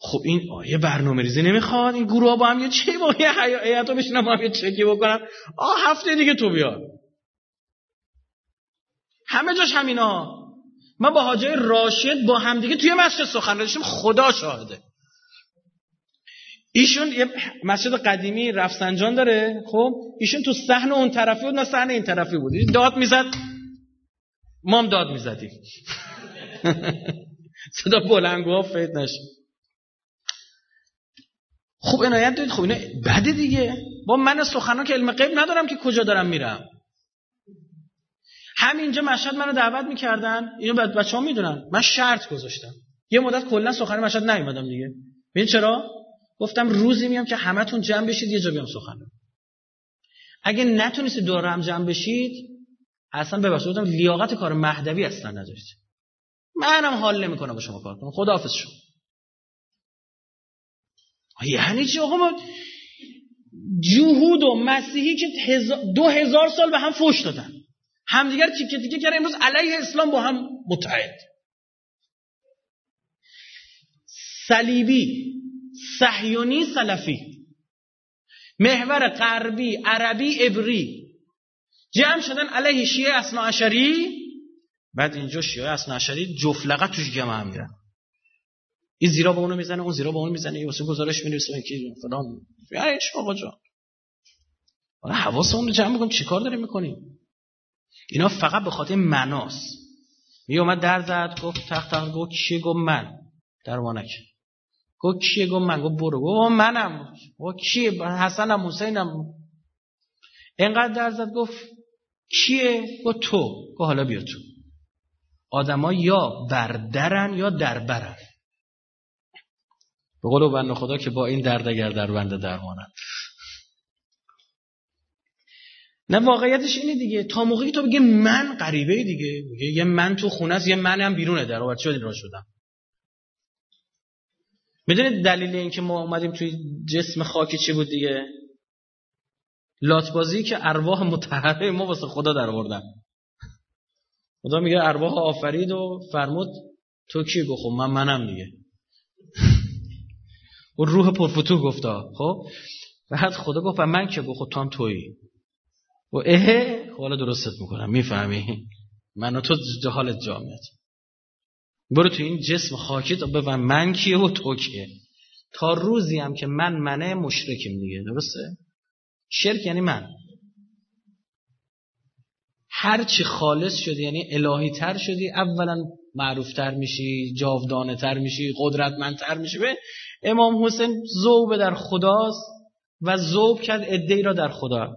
خب این آیه برنامه ریزی نمی‌خواد؟ این گروه ها با هم یه چی با یه حیاتو بشینم با هم یه چکی بکنم آه هفته دیگه تو بیا همه جاش همینا. من با حاجای راشد با هم دیگه توی مسجد سخن داشتیم خدا شاهده. ایشون یه مسجد قدیمی رفسنجان داره خب؟ ایشون تو صحن اون طرفی بود نه صحن این طرفی بود. داد می‌زد. ما هم داد می‌زدیم صدا بلنگو فید نشد خب عنایت دارید. خب اینا بده دیگه. با من سخنان که علم غیب ندارم که کجا دارم میرم. همینجا مشهد منو دعوت می‌کردن. اینو بعد بچه ها می‌دونن. من شرط گذاشتم. یه مدت کلا سخن مشهد نیومدم دیگه. ببین چرا؟ گفتم روزی میام که همتون جمع بشید یه جا بیام سخن اگه نتونستید دور هم جمع بشید اصلا ببخشید گفتم لیاقت کار مهدوی اصلا ندارید منم حال نمی‌کنم با شما کار کنم. خداحافظ شما. یعنی چی؟ آقا جهود و مسیحی که دو هزار سال به هم فوش دادن. همدیگر تیکه تیکه کرد امروز علیه اسلام با هم متحد. صلیبی صهیونی سلفی. محور غربی عربی عبری. جمع شدن علیه شیعه اسنا عشری بعد اینجا شیعه اسنا عشری جفلقه توش جمع میرن. این زیرا به اونو می‌زنه اون زیرا به اون می‌زنه واسه گزارش می‌رسه که فلان. یعنی آقا جان. حالا حواسمون رو جمع چی چیکار داریم می‌کنیم؟ اینا فقط به خاطر مناس. می اومد در زد گفت تخت تخت گفت کیه گفت من. در وانک گفت کیه؟ گفت من. گفت برو. گفت منم. گفت کیه؟ حسنم حسینم. اینقدر در زد گفت کیه؟ گفت تو. گفت حالا بیا تو. آدما یا بردرن یا دربرن. به قول بند خدا که با این درد اگر در بنده درمانند. نه واقعیتش اینه دیگه. تا موقعی تو بگه من غریبه دیگه یه من تو خونه است یه من هم بیرونه. در شد را شدم؟ می‌دونید دلیل اینکه ما اومدیم توی جسم خاکی چی بود دیگه؟ لاتبازی که ارواح متحره ما واسه خدا در آوردن. خدا میگه ارواح آفرید و فرمود تو کی؟ بخو من منم دیگه. و روح پرفتو گفتا خب؟ بعد خدا گفت من که؟ بخو تو تویی. و اه خب حالا درستت می‌کنم می‌فهمی؟ من و تو حالت جامعت برو تو این جسم خاکی تا من کیه و تو کیه. تا روزی هم که من منه مشرکیم دیگه درسته؟ شرک یعنی من. هر چی خالص شدی یعنی الهی تر شدی اولا معروف تر میشی جاودانه تر میشی قدرتمندتر میشی. به امام حسین زوب در خداست و زوب کرد ادهی را در خدا.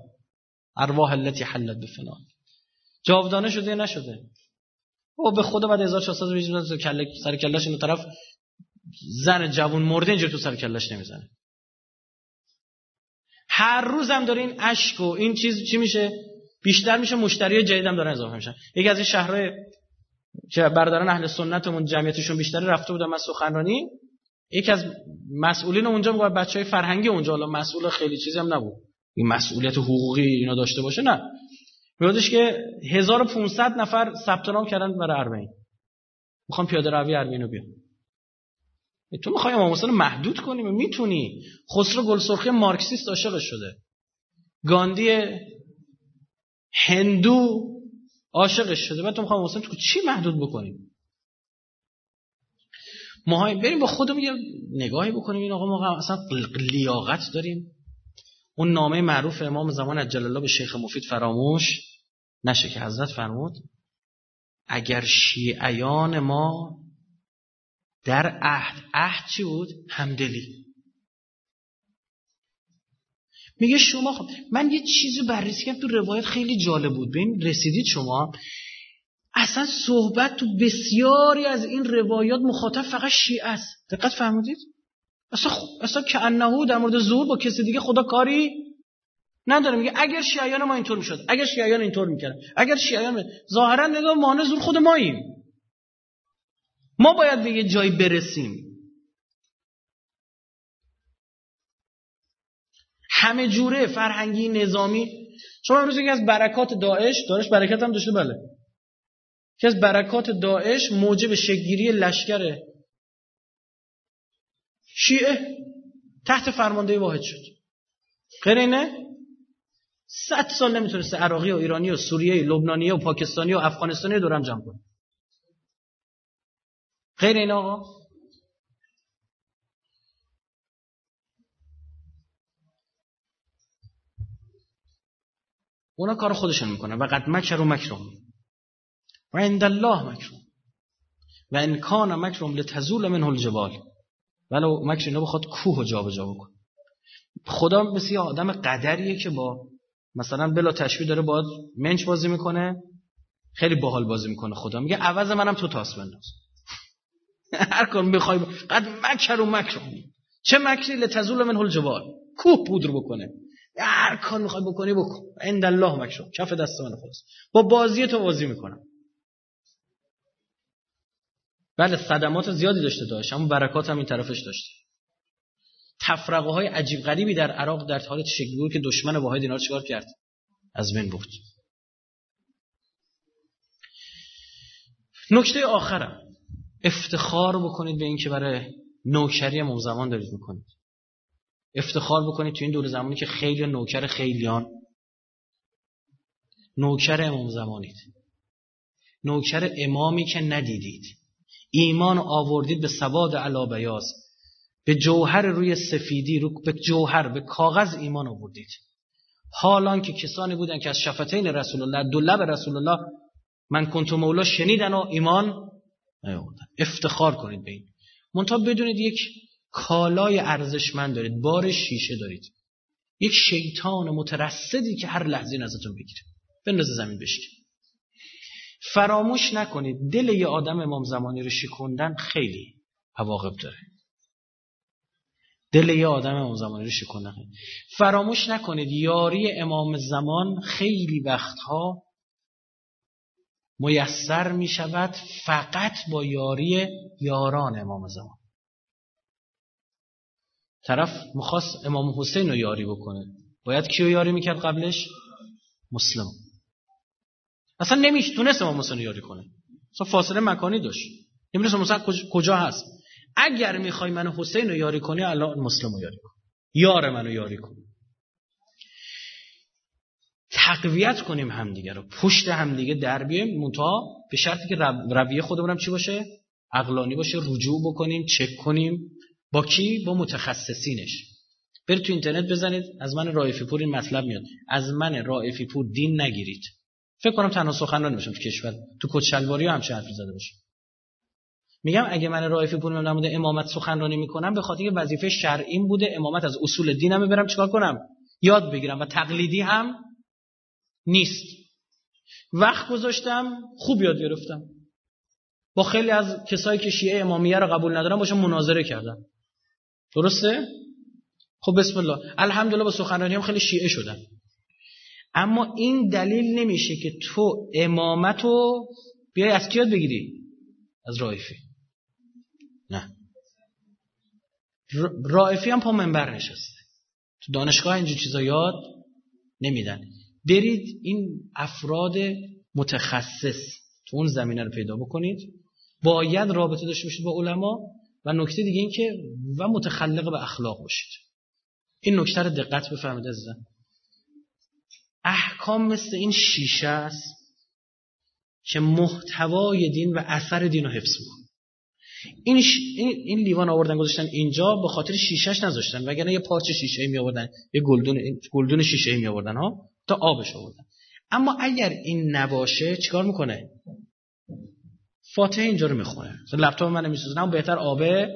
ارواح التي حلت بفنا. جاودانه شده نشده؟ او به خدا بعد 1400 میز سر کلش این طرف زن جوون مرده اینجا تو سر کلش نمی‌زنه. هر روزم داره این اشک و این چیز چی میشه؟ بیشتر میشه مشتری جدیدم دارن اضافه میشن. یکی از این شهرهای که برادران اهل سنتمون جمعیتشون بیشتر رفته بودن من سخنرانی یکی از مسئولین اونجا میگه بچهای فرهنگی اونجا حالا مسئول خیلی چیزی هم نبود. این مسئولیت حقوقی اینا داشته باشه نه. میادش که 1500 نفر ثبت نام کردن برای اربعین می‌خوام پیاده روی اربعین رو بیان تو می‌خوای امام حسین محدود کنی؟ می‌تونی. خسرو گلسرخی مارکسیست عاشقش شده. گاندی هندو عاشقش شده. بعد تو می‌خوای حسین تو چی محدود بکنیم ما بریم با خودمون یه نگاهی بکنیم. این آقا ما اصلا لیاقت داریم. اون نامه معروف امام زمان عجل الله به شیخ مفید فراموش. نشه که حضرت فرمود اگر شیعیان ما در عهد عهد چی بود؟ همدلی. میگه شما خب من یه چیزی بررسی کردم تو روایت خیلی جالب بود. ببین رسیدید شما اصلا صحبت تو بسیاری از این روایات مخاطب فقط شیعه است. دقت فهمیدید اصلا خ... اصلا که انهو در مورد زور با کسی دیگه خدا کاری نداره میگه اگر شیعیان ما اینطور می‌شد اگر شیعیان اینطور می‌کردن اگر شیعیان ظاهرا نگاه مانع زور خود ماییم. ما باید به یه جایی برسیم. همه جوره فرهنگی نظامی. شما امروز یکی از برکات داعش داعش برکت هم داشته بله. یکی از برکات داعش موجب شگیری لشکر شیعه تحت فرمانده واحد شد. غیر اینه؟ صد سال نمی‌تونسته عراقی و ایرانی و سوریه و لبنانی و پاکستانی و افغانستانی دورم جمع کنه. غیر این آقا؟ اونا کار خودشون می‌کنن و قد مکر و مکرم و عند الله مکرم و ان کان مکرم لتزول منه الجبال. ولو مکر اینا بخواد کوه جابجا جا بکن خدا مثل آدم قدریه که با مثلا بلا تشبیه داره باید منچ بازی می‌کنه. خیلی باحال بازی می‌کنه خدا. میگه عوض منم تو تاس بنداز. هر کار می‌خوای قد مکر و مکر چه مکری؟ لتزول من الجبال کوه پودر بکنه. هر کار می‌خوای بکنی بکن. عند الله مکر کف دست من خلاص. با بازی تو بازی می‌کنم. بله صدمات زیادی داشته داشت اما برکات هم این طرفش داشته. تفرقه های عجیب غریبی در عراق در حالت شکلی بود که دشمن واحد اینا رو چیکار کرد؟ از بین بود نکته آخرم. افتخار بکنید به اینکه برای نوکری امام زمان دارید می‌کنید. افتخار بکنید تو این دور زمانی که خیلی نوکر خیلیان نوکر امام زمانید. نوکر امامی که ندیدید. ایمان آوردید به سواد علا بیاز به جوهر روی سفیدی رو به جوهر به کاغذ ایمان آوردید. حالان که کسانی بودن که از شفتین رسول الله دو لب رسول الله من کنتو مولا شنیدن و ایمان نیاوردن. افتخار کنید به این. منتها بدونید یک کالای ارزشمند دارید بار شیشه دارید. یک شیطان مترصدی که هر لحظه ازتون بگیره بندازه زمین بشید فراموش نکنید دل یه آدم امام زمانی رو شکوندن خیلی عواقب داره. دل یه آدم امام زمانی رو شکوندن فراموش نکنید یاری امام زمان خیلی وقتها میسر می شود فقط با یاری یاران امام زمان. طرف مخواست امام حسین رو یاری بکنه. باید کیو یاری می‌کرد قبلش؟ مسلم. اصلا نمی‌تونست امام حسین رو یاری کنه. اصلا فاصله مکانی داشت. نمی‌دونست مثلا کجا هست. اگر می‌خوای من حسین رو یاری کنی الان مسلم رو یاری کن. یار منو یاری کن. تقویت کنیم همدیگه رو. پشت همدیگه در بیایم. منتها به شرطی که رویه خودمونم چی باشه؟ عقلانی باشه. رجوع بکنیم چک کنیم. با کی؟ با متخصصینش. برید تو اینترنت بزنید. از من رائفی پور این مطلب میاد. از من رائفی پور دین نگیرید. فکر کنم تنها سخنرانی باشم تو کشور. تو کچلواری هم چه حرفی زده باشه میگم اگه من رائفی پور در امامت سخنرانی می‌کنم به خاطر وظیفه شرعیم بوده امامت از اصول دینم برم چیکار کنم؟ یاد بگیرم و تقلیدی هم نیست. وقت گذاشتم خوب یاد گرفتم. با خیلی از کسایی که شیعه امامیه رو قبول ندارن باشم مناظره کردم. درسته؟ خب بسم الله. الحمدلله با سخنرانی هم خیلی شیعه شدن اما این دلیل نمیشه که تو امامتو بیای از کیاد بگیری؟ از رائفی نه. رائفی هم پا منبر نشسته. تو دانشگاه اینجور چیزا یاد نمیدن. برید این افراد متخصص تو اون زمینه رو پیدا بکنید. باید رابطه داشته باشید با علما و نکته دیگه این که و متخلق به اخلاق باشید. این نکته رو دقت بفرمایید عزیزان احکام مثل این شیشه است که محتوای دین و اثر دین رو حفظ می‌کنه. این, ش... این لیوان آوردن گذاشتن اینجا به خاطر شیشهش نذاشتن. وگرنه یه پارچه شیشه می آوردن یه گلدون گلدون شیشه می آوردن ها تا آبش آوردن. اما اگر این نباشه چیکار می‌کنه؟ فاتحه اینجا رو می‌خونه. لپتاپ من نمیسوزه اما بهتر آبه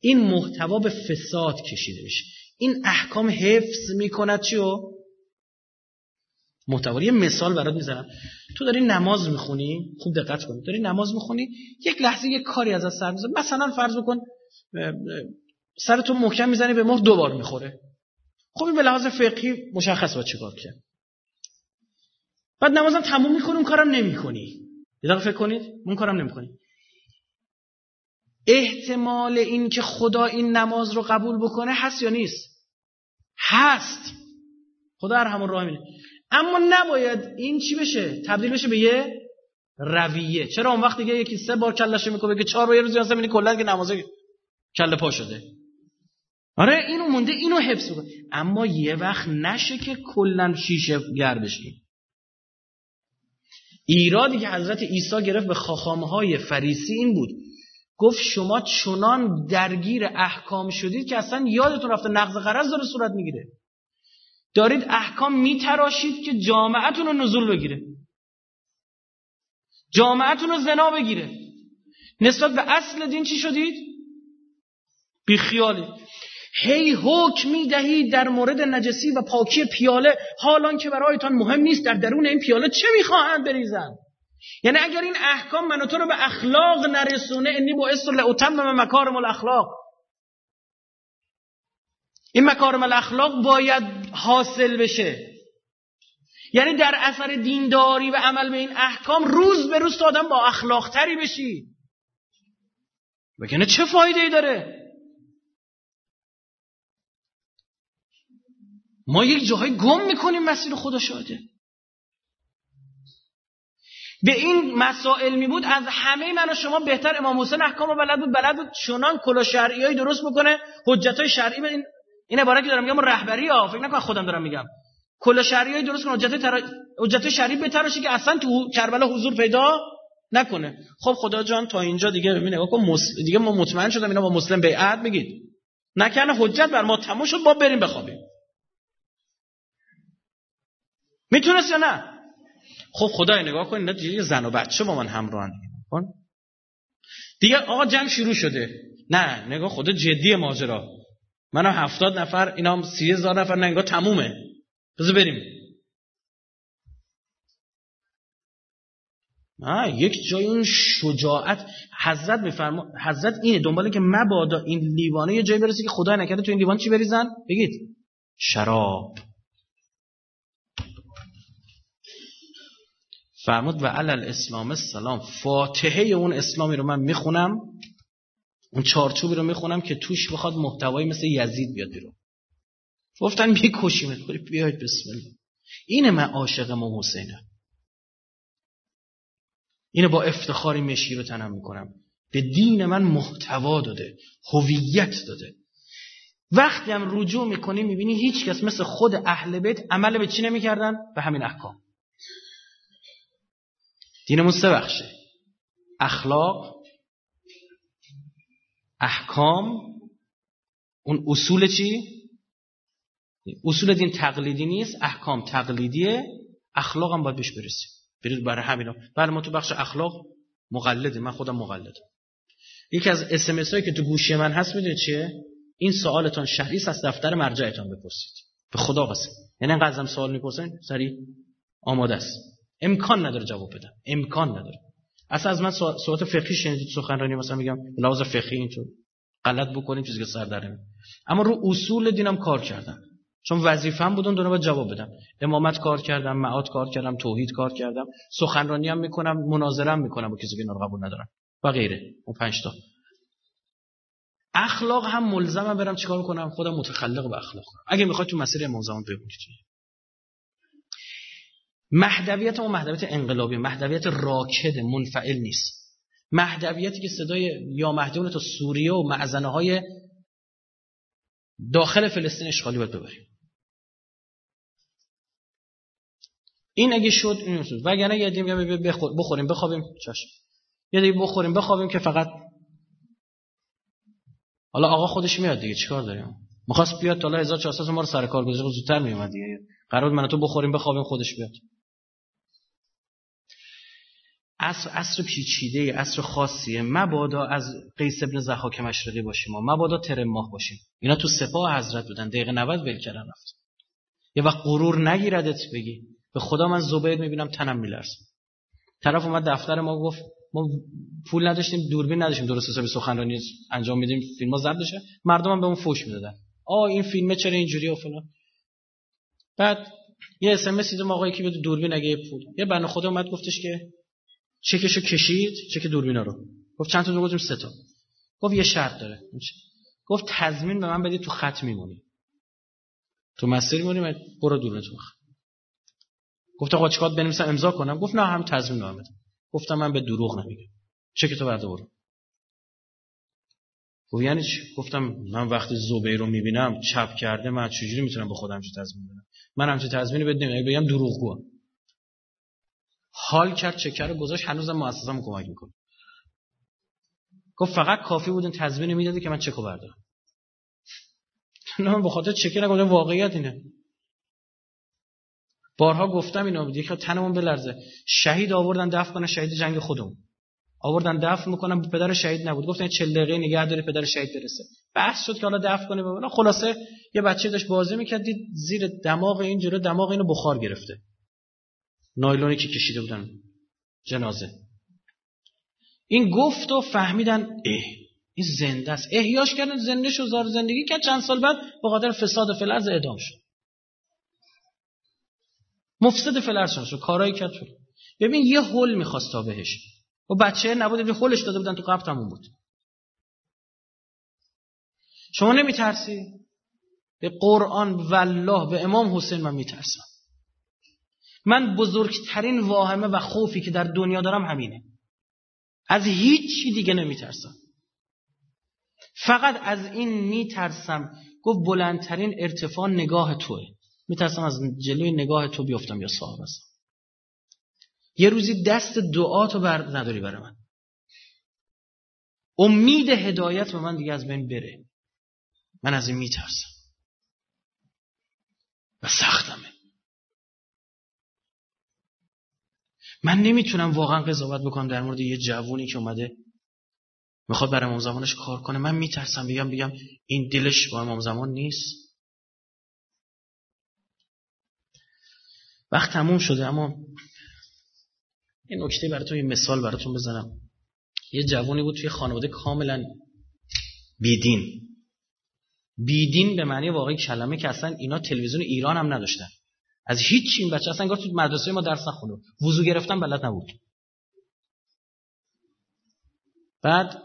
این محتوا به فساد کشیده میشه. این احکام حفظ می‌کند چیو؟ یه مثال برات می‌زنم. تو داری نماز می‌خونی؟ خوب دقت کن داری نماز می‌خونی؟ یک لحظه یک کاری از سر می‌زنه مثلا فرض بکن سر تو محکم می‌زنی به مهر دوبار می‌خوره. خب این به لحاظ فقهی مشخص با چیکار کرد بعد نمازم تموم می‌کنی اون کارم نمی‌کنی. یه دقیقه فکر کنید. اون کارم نمی‌کنید احتمال این که خدا این نماز رو قبول بکنه هست یا نیست؟ هست. خدا هر همون راه میره اما نباید این چی بشه؟ تبدیل بشه به یه رویه. چرا اون وقت دیگه یکی سه بار کلش می‌کنه که چهار بار یه روز اصلا کلا که نماز کله پا شده. آره اینو مونده اینو حفظ کنه اما یه وقت نشه که کلا شیشه گر بشیم ایرادی که حضرت عیسی گرفت به خاخامه فریسی این بود. گفت شما چنان درگیر احکام شدید که اصلا یادتون رفته نقض قرض داره صورت می‌گیره. دارید احکام میتراشید که جامعتون رو نزول بگیره. جامعتون رو زنا بگیره. نسبت به اصل دین چی شدید؟ بیخیالید هی حکم می دهید در مورد نجسی و پاکی پیاله. حالان که برایتان مهم نیست در درون این پیاله چه می‌خواهند بریزن یعنی اگر این احکام منو تو رو به اخلاق نرسونه انی با اسر لاتمم مکارم الاخلاق. این مکارم الاخلاق باید حاصل بشه. یعنی در اثر دینداری و عمل به این احکام روز به روز آدم با اخلاق تری بشی. بگنه چه فایده ای داره؟ ما یک جاهای گم می‌کنیم مسیر خدا شاده به این مسائل می بود از همه من و شما بهتر. امام حسین احکام و بلد بود بلد بود چنان کلا شرعی درست بکنه حجت های شرعی این این عبارت که دارم میگم رهبری ها. فکر نکن خودم دارم میگم. کل شرعی درست کن حجت تر... حجت شرعی بتراشی که اصلا تو کربلا حضور پیدا نکنه. خب خدا جان تا اینجا دیگه ببین نگاه کن دیگه ما مطمئن شدم اینا با مسلم بیعت بگید نکنه حجت بر ما تموم شد با بریم بخوابیم. می‌تونست یا نه؟ خب خدای نگاه کن اینا دیگه زن و بچه با من همراهن؟ دیگه آقا جمع شروع شده. نه نگاه خدا جدی ماجرا. منم هفتاد نفر اینا هم سی هزار نفر نه تمومه. بذار بریم. آه یک جای اون شجاعت. حضرت میفرما حضرت اینه دنباله که مبادا این لیوانه یه جایی برسه که خدا نکرده تو این لیوان چی بریزن؟ بگید. شراب. فرمود و علل اسلام السلام. فاتحه اون اسلامی رو من می‌خونم. اون چارچوبی رو می‌خونم که توش بخواد محتوایی مثل یزید بیاد بیرون. گفتن میکشیمت بیاید بسم الله. اینه من عاشق ما حسینم. اینه با افتخاری مشی رو تنم می‌کنم. به دین من محتوا داده هویت داده. وقتی هم رجوع می‌کنی می‌بینی هیچ کس مثل خود اهل بیت عمل به چی نمی‌کردن؟ به همین احکام. دینمون سه بخشه. اخلاق احکام اون اصول چی؟ اصول دین تقلیدی نیست احکام تقلیدیه اخلاق هم باید بهش برسیم. برید برای همینا بله ما تو بخش اخلاق مقلده من خودم مقلدم. یکی از اسمس هایی که تو گوشی من هست می‌دونید چیه؟ این سوالتان شهریست از دفتر مرجعتان بپرسید. به خدا قسم. یعنی انقدر سوال می‌پرسین سری آماده است. امکان نداره جواب بدم. امکان نداره. اصلا از من سوالات فقهی شنیدید سخنرانی مثلا میگم لحاظ فقهی اینطور. غلط بکنیم چیزی که سر در اما رو اصول دینم کار کردم. چون وظیفه‌ام بود اون باید جواب بدم. امامت کار کردم معاد کار کردم توحید کار کردم. سخنرانی هم می‌کنم مناظره هم می‌کنم با کسی که اینا قبول ندارم. و غیره. اون پنج تا. اخلاق هم ملزمم برم چیکار کنم؟ خودم متخلق به اخلاق. اگه می‌خواد تو مسیر امام زمان بگوید مهدویت اون مهدویت انقلابی مهدویت راکد منفعل نیست. مهدویتی که صدای یا مهدیون تا سوریه و معزنه های داخل فلسطین اشغالی باید ببریم. این اگه شد این شد وگرنه یه دیگه بخوریم بخوابیم. چشم یه بخوریم بخوابیم که فقط حالا آقا خودش میاد دیگه چیکار داریم؟ می‌خواست بیاد تا 1400 ما رو سر کار گذاشت زودتر میومد دیگه. قرار من تو بخوریم بخوابیم خودش بیاد. عصر عصر پیچیده عصر خاصیه. مبادا از قیس ابن زحاک مشرقی باشیم ما مبادا ترم ماه باشیم. اینا تو سپاه حضرت بودن. دقیقه 90 ول کردن رفت. یه وقت غرور نگیردت بگی. به خدا من زبیر می‌بینم تنم میلرزه. طرف اومد دفتر ما گفت ما پول نداشتیم دوربین نداشتیم. درست حسابی سخنرانی انجام میدیم فیلم ها ضبط بشه. مردم هم به اون فوش می‌دادن. آ این فیلم چرا اینجوری و فلان. بعد یه اس ام اس دیدم آقایی که بده دوربین اگه پول. یه بنده خدا اومد گفتش که چکشو کشید چک دوربینا رو. گفت چند تا گفتیم سه تا. گفت یه شرط داره. گفت تضمین به من بدید تو خط میمونی. تو مسیر میمونی برو دور تو گفت آقا چیکار بنویسم؟ امضا کنم. گفت نه هم تضمین به من گفتم من به دروغ نمیگم. چک تو برده برو. گفت یعنی چی؟ گفتم من وقتی زبیر رو می‌بینم چپ کرده من چجوری می‌تونم به خودم چه تضمین بدم؟ من همچین تضمینی بد نمیدم بگم دروغگو حال کرد چکر رو گذاشت هنوزم مؤسسه‌مو کمک می‌کنه. گفت فقط کافی بود این تضمین می‌دادی که من چکو بردارم. نه به خاطر چکه نگفتم واقعیت اینه. بارها گفتم اینو یکی تنمون بلرزه. شهید آوردن دفن کنه شهید جنگ خودمون. آوردن دفن می‌کنم پدر شهید نبود. گفتن 40 دقیقه نگه داره پدر شهید برسه. بحث شد که حالا دفن کنه ببینم خلاصه یه بچه داشت بازی می‌کرد دید زیر دماغ این جلو دماغ اینو بخار گرفته. نایلونی که کشیده بودن؟ جنازه. این گفت و فهمیدن اه این زنده است. احیاش کردن زنده شو زار زندگی کرد. چند سال بعد به خاطر فساد فلرز اعدام شد. مفسد فلرز شد. کارایی کرد شد. ببین یه هول می‌خواست تا بهش. و بچه نبود یه هولش داده بودن تو قبط همون بود. شما نمیترسی؟ به قرآن والله به امام حسین من میترسم. من بزرگترین واهمه و خوفی که در دنیا دارم همینه. از هیچی دیگه نمیترسم. فقط از این میترسم. گفت بلندترین ارتفاع نگاه توه. میترسم از جلوی نگاه تو بیفتم یا صاحب هستم یه روزی دست دعا تو بر نداری برای من. امید هدایت به من دیگه از بین بره. من از این میترسم. و سختمه. من نمی‌تونم واقعا قضاوت بکنم در مورد یه جوونی که اومده. می‌خواد برای امام زمانش کار کنه. من میترسم بگم بگم این دلش با امام زمان نیست. وقت تموم شده اما این نکته براتون یه مثال براتون بزنم. یه جوونی بود توی خانواده کاملا بیدین. بیدین به معنی واقعی کلمه که اصلا اینا تلویزیون ایران هم نداشتن. از هیچ این بچه اصلا تو مدرسه ما درس نخونه وضو گرفتن بلد نبود. بعد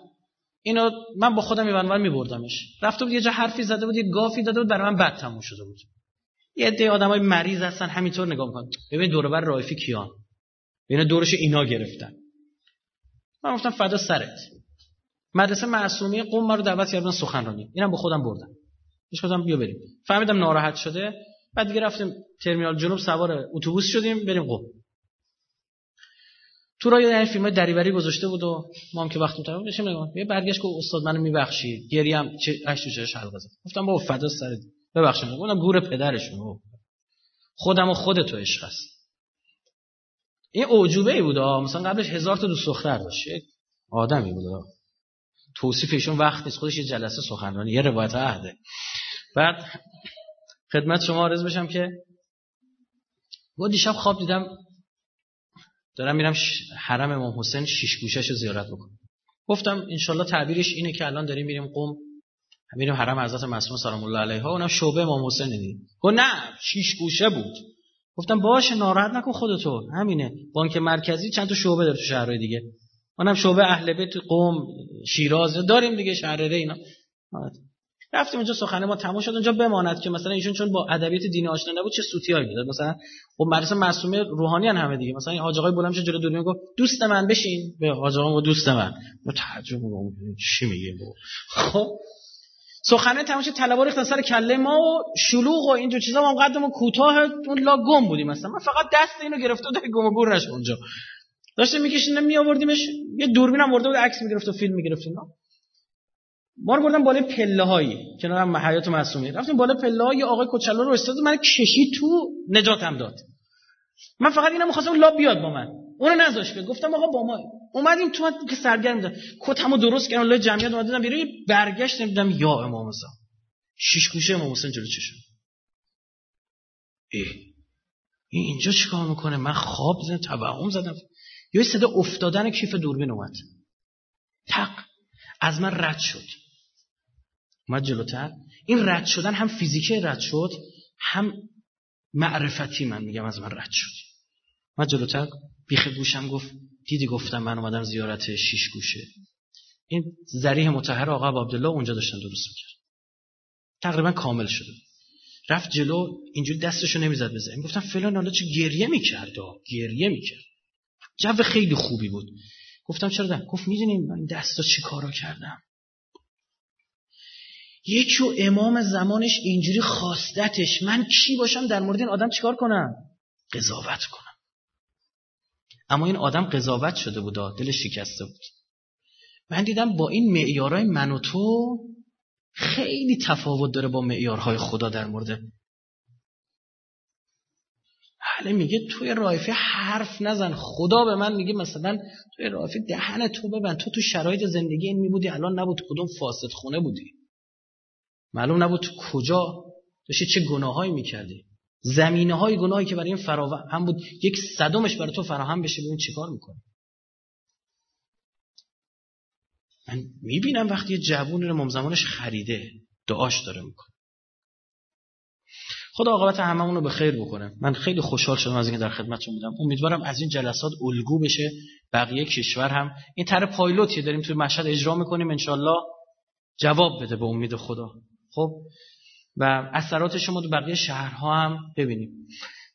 اینو من با خودم می‌برم میبردمش. رفته بود یه جا حرفی زده بود یه گافی داده بود برای من بد تموم شده بود. یه عده آدمای مریض هستن همینطور نگاه می‌کنن. ببین دور بر رایفی کیان؟ اینا دورش اینا گرفتن. من گفتم فدا سرت. مدرسه معصومی قوم ما رو دعوت کردن سخنرانی. اینم با خودم بردم. پیش گفتم بیا بریم. فهمیدم ناراحت شده. بعد دیگه رفتیم ترمینال جنوب سوار اتوبوس شدیم بریم قم تو راه این فیلم دریوری گذاشته بود و ما هم که وقت تمام نشیم نگاه یه برگشت که استاد منو میبخشید. گریم چه اش تو چش حلقه زد. گفتم بابا فدا سر ببخشید. اونم گور پدرشون خودم و عشق است این اوجوبه ای بود مثلا قبلش هزار تا دوست دختر داشت. آدمی بود توصیف ایشون وقت نیست. خودش یه جلسه سخنرانی یه روایت عهده. بعد خدمت شما عرض بشم که با دیشب خواب دیدم دارم میرم حرم امام حسین شیش گوشش رو زیارت بکنم. گفتم انشالله تعبیرش اینه که الان داریم میریم قم میریم حرم حضرت معصومه سلام الله علیها اونم شعبه امام حسین دیدیم گفت نه شیش گوشه بود. گفتم باشه ناراحت نکن خودتو. همینه. بانک مرکزی چند تا شعبه داره تو شهرهای دیگه. اونم شعبه اهل بیت قم شیراز داریم دیگه شهرره اینا. رفتیم اونجا سخنه ما تموم شد اونجا بماند که مثلا ایشون چون با ادبیات دینی آشنا نبود چه سوتیایی می‌داد مثلا خب مدرسه معصومه روحانی همه دیگه. مثلا این حاج آقای بلند جلو دنیا گفت دوست من بشین. به حاج آقا دوست من. ما تعجب چی میگه خب سخنه تمام شد طلبا ریختن سر کله ما و شلوغ و اینجور چیزا ما قدمون کوتاه اون لا گم بودیم مثلا. من فقط دست اینو گرفته بود گم و گور اونجا. داشتیم میکشیدم می آوردیمش یه دوربینم برده بود عکس می‌گرفت و فیلم می‌گرفت اینا ما رو بردن بالای پله هایی کنار هم حیات معصومی. رفتیم بالا پله های آقای کوچلو رو استاد من کشی تو نجاتم داد. من فقط اینم می‌خواستم لا بیاد با من. اونو نذاش گفتم آقا با ما اومدیم تو که سرگرم داد کتمو درست کردم لای جمعیت اومدم بیرون برگشت دیدم یا امام حسین شش گوشه امام حسین جلو چشم. ای این اینجا چیکار می‌کنه؟ من خواب زدم توهم زدم. یه صدا افتادن کیف دوربین اومد. تق. از من رد شد. اومد جلوتر. این رد شدن هم فیزیکی رد شد هم معرفتی من میگم از من رد شد. اومد جلوتر بیخ گوشم گفت دیدی گفتم من اومدم زیارت شیش گوشه. این ذریح متحر آقا عبدالله اونجا داشتن درست می‌کرد تقریبا کامل شده. رفت جلو اینجوری دستشو نمی‌زد بزنیم گفتم فلان حالا چه گریه می‌کرد گریه می‌کرد. جو خیلی خوبی بود. گفتم چرا ده؟ گفت می‌دونیم من دستا چی کارا کردم؟ یکی و امام زمانش اینجوری خواستتش من کی باشم در مورد این آدم چیکار کنم؟ قضاوت کنم. اما این آدم قضاوت شده بود دلش شکسته بود. من دیدم با این معیارهای من و تو خیلی تفاوت داره با معیارهای خدا در مورد. بله میگه توی رایفه حرف نزن خدا به من میگه مثلا توی رایفه دهن تو ببند. تو تو شرایط زندگی این میبودی الان نبود کدوم فاسد خونه بودی. معلوم نبود تو کجا داشتی چه گناهایی می‌کردی. زمینه های گناهی که برای این فراهم هم بود یک صدمش برای تو فراهم بشه ببین چیکار می‌کنه من می‌بینم وقتی یه جوون رو ممزمانش خریده دعاش داره می‌کنه. خدا عاقبت هممون رو به خیر بکنه. من خیلی خوشحال شدم از اینکه در خدمتتون بودم. امیدوارم از این جلسات الگو بشه بقیه کشور هم. این طرح پایلوتی داریم توی مشهد اجرا می‌کنیم. انشالله جواب بده به امید خدا. خب؟ و اثرات شما تو بقیه شهرها هم ببینیم.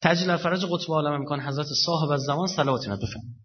تجلیل فرج قطب عالم امکان حضرت صاحب از زمان صلواتی بفرمایید.